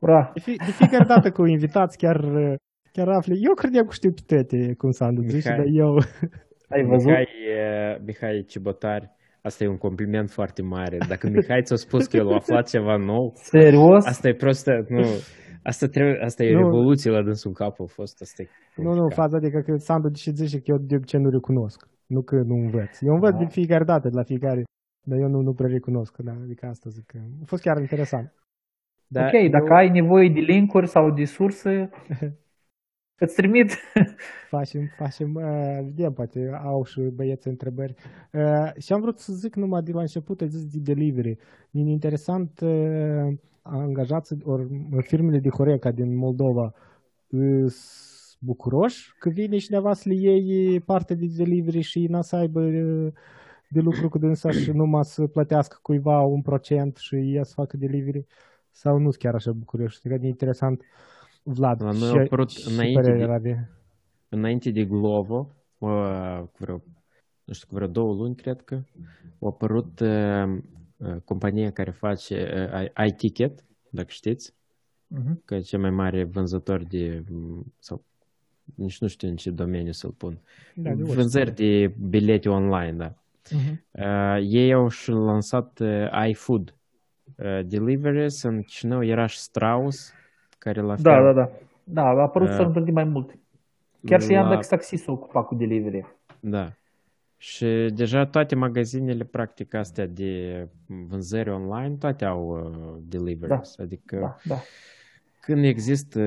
Ura! De, fi, de fiecare dată cu invitați, chiar, uh, chiar afli. Eu credeam că știu pe toate cum s-a îndrăzit, Mihai. dar eu... Ai văzut? Mihai, eh, Mihai Cibotar, asta e un compliment foarte mare. Dacă Mihai ți-a spus că el a aflat ceva nou, Serios? asta e prostă, nu, asta, trebuie, asta e Nu. revoluție la dânsul în cap a fost, asta e Nu, nu, faza adică că Sandu și zice că eu de obicei nu recunosc. Nu că nu învăț. Eu învăț de fiecare dată, de la fiecare, dar eu nu, nu prea recunosc. Da? Adică asta zic că a fost chiar interesant. Da, ok, dacă ai nevoie de linkuri sau de surse, îți trimit. Facem, facem, uh, vedem, poate au și băieți întrebări. Uh, și am vrut să zic numai de la început, ai zis de delivery. Din interesant, uh, angajați, ori firmele de Horeca din Moldova îs bucuroși că vine cineva să le iei parte de delivery și n să aibă uh, de lucru cu dânsa și numai să plătească cuiva un procent și ea să facă delivery sau nu sunt chiar așa bucuroși. Adică e interesant, Vlad, La noi ce, au apărut ce înainte părere de- are? înainte de Glovo, uh, cu vreo, nu știu, cu vreo două luni, cred că, a apărut uh, uh, compania care face uh, iTicket, dacă știți, Mhm. că e cel mai mare vânzător de, m, sau nici nu știu în ce domeniu să-l pun, Da, de orice. vânzări de bilete online, da. Mhm. Uh, ei au și lansat uh, iFood uh, Deliveries, în Chișinău era și Strauss, care la Da, fel, da, da. Da, a apărut Uh, să întâlni mai mult. Chiar și la- Yandex Taxi s-a ocupat cu delivery. Da. Și deja toate magazinele, practic, astea de vânzări online, toate au uh, deliveries. Adică Da, da. când există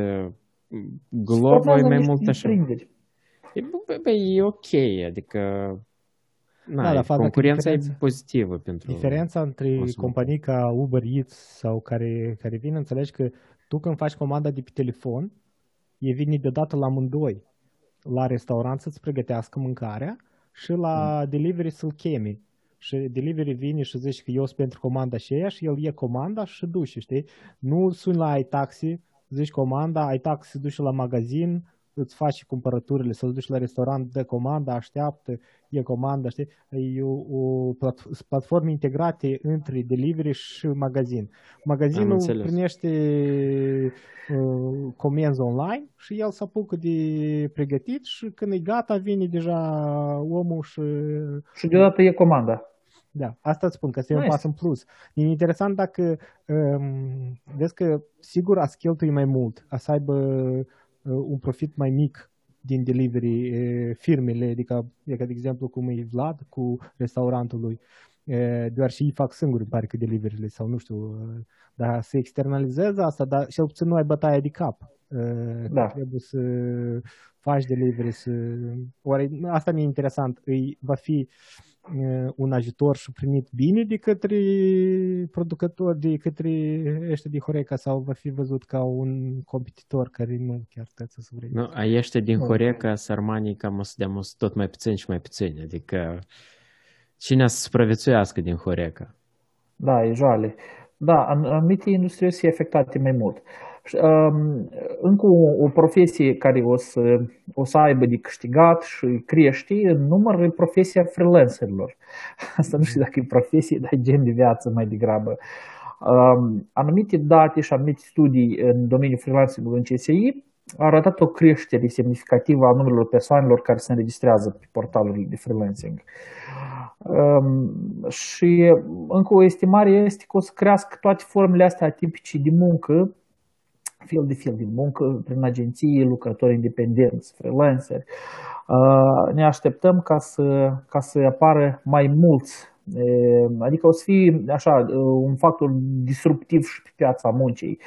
Glovo, e mai mult așa. E, bă, bă, bă, e ok, adică na, Da, dar faza că concurența e diferența- pozitivă pentru... Diferența între consumator. companii ca Uber Eats sau care, care vin, înțelegi că tu când faci comanda de pe telefon, e vine deodată la amândoi. La restaurant să-ți pregătească mâncarea și la Mm. delivery să-l chemi. Și delivery vine și zici că eu sunt pentru comanda și aia și el e comanda și duce, știi? Nu suni la iTaxi, zici comanda, iTaxi se duce la magazin, îți faci și cumpărăturile, să-l duci la restaurant, dă comanda, așteaptă, e comanda, știi? E o, o plat- platforme integrate între delivery și magazin. Magazinul înțeles. primește uh, comenzi online și el se apucă de pregătit și când e gata vine deja omul și Și deodată e comanda. da, asta îți spun, că este un Nice. pas în plus. E interesant dacă um, vezi că sigur a cheltui mai mult, a să aibă uh, un profit mai mic din delivery uh, firmele, adică, e ca de exemplu cum e Vlad cu restaurantul lui, uh, doar și ei fac singuri, îmi pare că deliveryile sau nu știu, uh, dar să externalizeze asta, dar cel puțin nu ai bătaia de cap. Uh, că Da. Trebuie să faci delivery, să... Oare, asta mi-e interesant, îi va fi uh, un ajutor și primit bine de către producători, de către ăștia de Horeca sau va fi văzut ca un competitor care nu chiar trebuie să vrei. Nu, a ăștia din Horeca, sărmanii, cam o să dea o să tot mai puțin și mai puțin. Adică cine să supraviețuiască din Horeca? Da, e joale. Da, an- anumite industrie o să fie afectate mai mult. Și, Um, încă o, o profesie care o să, o să aibă de câștigat și crește în număr e profesia freelancerilor. Asta nu știu dacă e profesie, dar e gen de viață mai degrabă. Um, anumite date și anumite studii în domeniul freelancing în CSI au arătat o creștere semnificativă a numărului persoanelor care se înregistrează pe portalurile de freelancing. Um, și încă o estimare este că o să crească toate formele astea atipice de muncă, fel de fel de muncă, prin agenții, lucrători independenți, freelanceri. Uh, ne așteptăm ca să, ca să apară mai mulți, uh, adică o să fie așa, uh, un factor disruptiv și pe piața muncii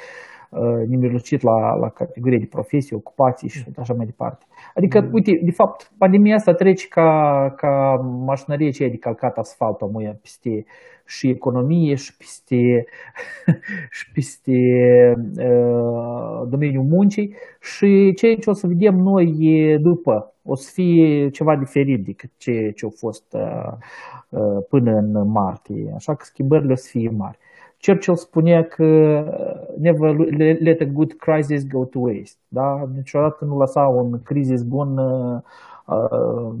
uh, nemijlocit la, la categorie de profesii, ocupații și așa mai departe. Adică, uite, de fapt, pandemia asta trece ca, ca mașinărie aceea de calcat asfalt amuia peste și economie și peste, și peste uh, domeniul muncii și ceea ce o să vedem noi e după o să fie ceva diferit decât ce, ce a fost uh, uh, până în martie. Așa că schimbările o să fie mari. Churchill spunea că never let a good crisis go to waste. Da? Niciodată nu lăsa un crisis bun uh, uh,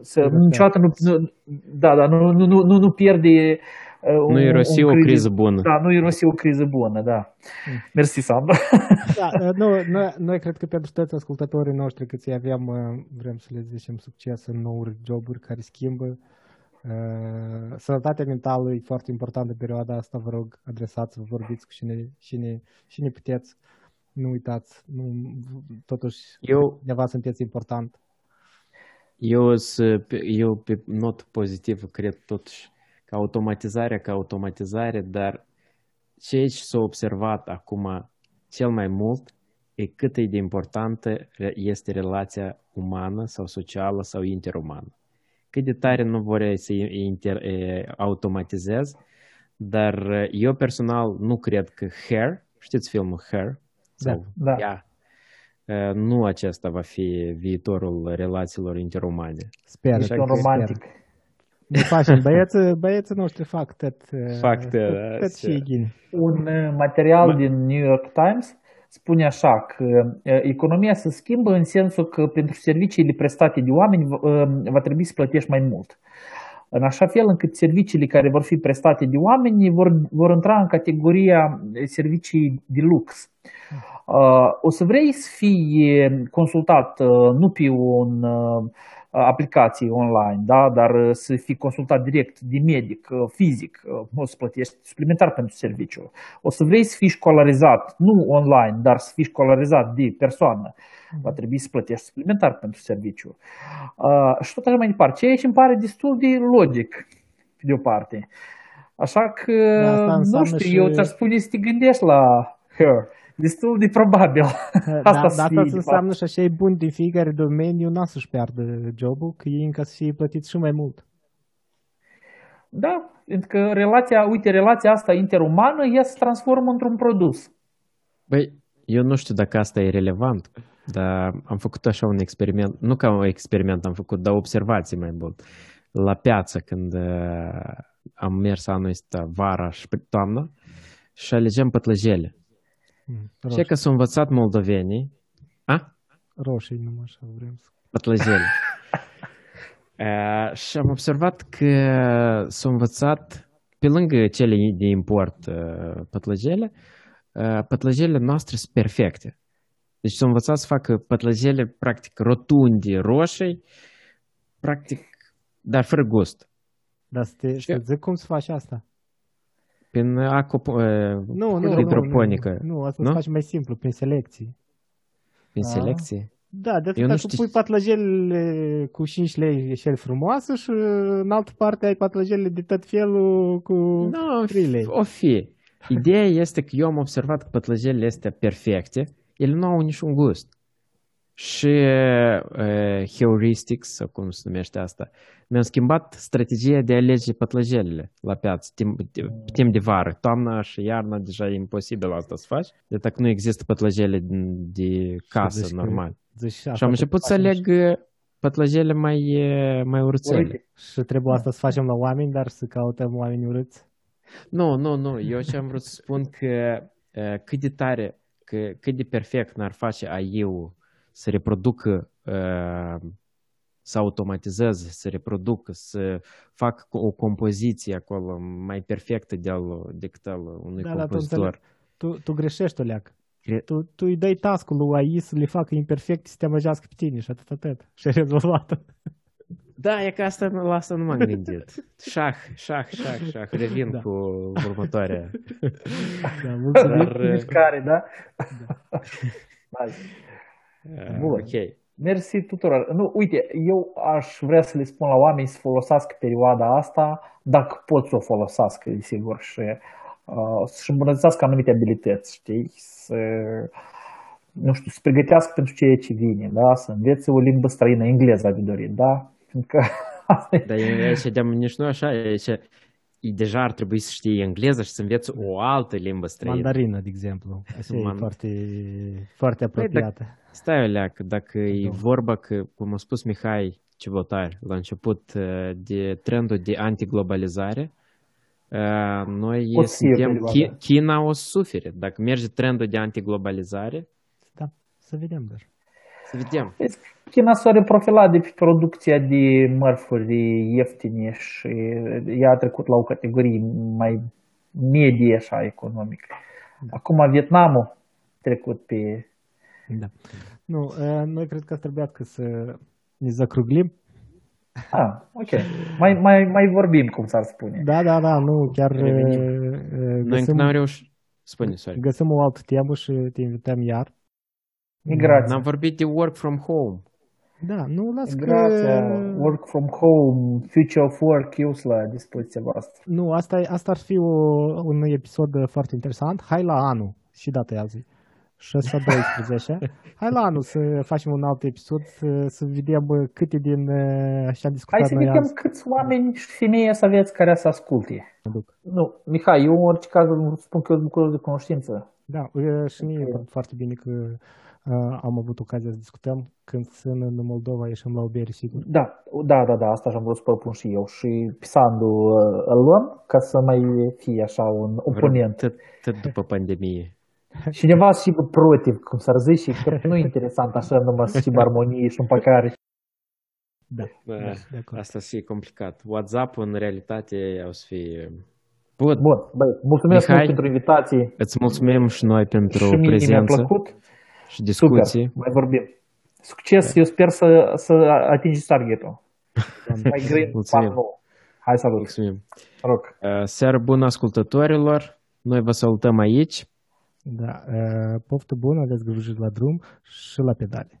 să, niciodată nu, nu, da, da, nu, nu, nu, nu, nu pierde uh, Nu irosi o criză bună. Da, nu irosi o criză bună, da. Mersi, Sandra. Da, uh, nu, noi, noi cred că pentru toți ascultătorii noștri, cât îi avem, uh, vrem să le zicem succes în nouri joburi care schimbă. Uh, Sănătatea mentală e foarte importantă în perioada asta, vă rog, adresați-vă, vorbiți cu cine, cine, cine puteți. Nu uitați, nu, totuși, Eu, undeva sunteți important. Eu, să- eu pe not pozitivă cred totuși că automatizarea ca automatizare, dar ceea ce s-a observat acum cel mai mult e cât e de importantă este relația umană sau socială sau interumană. Cât de tare nu vor ei să inter, e, automatizez, dar eu personal nu cred că Hair, știți filmul Hair? Sau, Da. Ea, e, nu acesta va fi viitorul relațiilor interumane. Sper. Așa Un că romantic. Ne facem, băieții, băieții noștri fac tot, Fac tot, tot, tot ce da, e ghini. Un uh, material din New York Times spune așa că uh, economia se schimbă în sensul că pentru serviciile prestate de oameni v- uh, va trebui să plătești mai mult. În așa fel încât serviciile care vor fi prestate de oameni vor, vor intra în categoria servicii de lux. Uh, O să vrei să fii consultat uh, nu pe un uh, aplicație online, da? dar uh, să fii consultat direct de medic, uh, fizic, uh, o să plătești suplimentar pentru serviciu. O să vrei să fii școlarizat, nu online, dar să fii școlarizat de persoană, va trebui să plătești suplimentar pentru serviciu. Uh, și tot așa mai departe. Ceea ce îmi pare destul de logic, pe de o parte. Așa că, Da, asta nu înseamnă știu, și- eu ți-aș spune să te gândești la her. Destul de probabil. Da, Asta dar să fie, asta de fapt. înseamnă și așa e bun din fiecare domeniu, n-a să-și piardă jobul, că ei încă să fie plătiți și mai mult. Da, pentru că relația, uite, relația asta interumană, ea se transformă într-un produs. Băi, eu nu știu dacă asta e relevant, dar am făcut așa un experiment, nu ca un experiment am făcut, dar observații mai mult. La piață, când uh, am mers anul ăsta vara și pe toamnă și alegem pătlăjele. Mm, Și că s-au învățat moldovenii, a? Roșii, numai așa vrem să... pătlăjele. Uh, și am observat că s-au învățat, pe lângă cele de import uh, pătlăjele, uh, pătlăjele noastre sunt perfecte. Deci s-au învățat să facă pătlăjele practic rotunde, roșii, practic, dar fără gust. Dar să, te, să zic cum să faci asta? Prin acop, uh, Nu, nu, nu, hidroponică. Nu, nu, asta Nu? se face mai simplu, prin selecții. Prin Ah. selecție. Da, de Eu nu atât tu știu- pui patlajelele cu 5 lei eșel frumoasă și în altă parte ai patlajelele de tot felul cu Nu, 3 lei. o fi. Ideea este că eu am observat că pătlăjelele astea perfecte, ele nu au niciun gust. Și uh, heuristics, sau cum se numește asta, mi-am schimbat strategia de a alege pătlăjelele la piață timp, de, timp de vară. Toamna și iarna deja e imposibil asta să faci, de dacă nu există pătlăjele din- de casă Deci că- normal. Zici, Și asta am trebuie început să facem aleg uh, pătlăjele mai, uh, mai urțele. Urâte. Și, și trebuie asta să facem la oameni, dar să căutăm oameni urâți. Nu, nu, nu. Eu ce am vrut să spun că uh, cât de tare, că, cât de perfect n-ar face AI-ul să reproducă, uh, să automatizeze, să reproducă, să facă o compoziție acolo mai perfectă de al, decât al unui Da, dar tu compozitor. Tu, tu greșești, Oleac. Cre- Tu, tu îi dai task-ul lui AI să le facă imperfect să te amăgească pe tine și atât, atât. Și ai rezolvat Da, e că asta, la asta nu m-am gândit. Șah, șah, șah, șah. Revin Da. cu următoarea. Da, mulțumim. Dar, uh, Mișcare, da? Nice. uh, Bun. ok. Mersi tuturor. Nu, uite, eu aș vrea să le spun la oameni să folosească perioada asta, dacă pot să o folosească, desigur, și uh, să-și îmbunătățească anumite abilități, știi? Să, nu știu, să pregătească pentru ceea ce vine, da? Să învețe o limbă străină, engleza de dorit, da? Pentru că asta e Dar e- aici de nici nu așa, aici e, deja ar trebui să știe engleză și să învețe o altă limbă străină. Mandarină, de exemplu. Așa e Man- foarte, foarte Păi, apropiată. Stai, Oleac, dacă e Da. vorba că, cum a spus Mihai Civotari la început, uh, de trendul de antiglobalizare, uh, noi O să fie suntem, perioada. Chi- China o să sufere. Dacă merge trendul de antiglobalizare, Da, să vedem doar. Să vedem. Vezi, China s-a reprofilat de pe producția de mărfuri ieftine și ea a trecut la o categorie mai medie așa economic. Acum Vietnamul a trecut pe... Da. Nu, uh, noi cred că ar trebui să ne zacruglim. Ah, ok. Mai, mai, mai vorbim, cum s-ar spune. Da, da, da, nu, chiar Revenim. uh, uh, Noi încă găsim, n-am reușit... Spune, sorry. găsim o altă temă și te invităm iar. Migrația. N-am vorbit de work from home. Da, nu, las Migrația, că... work from home, future of work, eu sunt la dispoziția voastră. Nu, asta, e- asta ar fi o, un episod foarte interesant. Hai la anul, și data e azi, 6-12. Hai la anul să facem un alt episod, să, să vedem bă, câte din uh, așa Hai discutat să noi vedem azi. câți oameni și femei să aveți care să asculte. Duc. Nu, Mihai, eu în orice caz spun că eu sunt bucuros de cunoștință. Da, uh, și mie e foarte bine că uh, am avut ocazia să discutăm când sunt în Moldova, ieșim la o bere, sigur. Da, da, da, da, asta și-am vrut să propun și eu. Și Pisandu uh, îl luăm ca să mai fie așa un oponent. Tot, tot după pandemie. Cineva și protiv, cum s-ar zice, că nu e interesant așa numai să schimb armonie și împăcare. Da, Da, da, de acord. asta să fie complicat. WhatsApp în realitate o să fie... Bun, Bun, băi, mulțumesc Mihai, mult pentru invitație. îți mulțumim și noi pentru și mie mi-a prezență plăcut. Și discuții. Super, mai vorbim. Succes, eu sper să, să atingi targetul. Mai green, Mulțumim. part nou. Hai salut, Mulțumim. rog. Uh, Seară bună ascultătorilor! Noi vă salutăm aici. Da, uh, poftă bună, aveți grijă la drum și la pedale.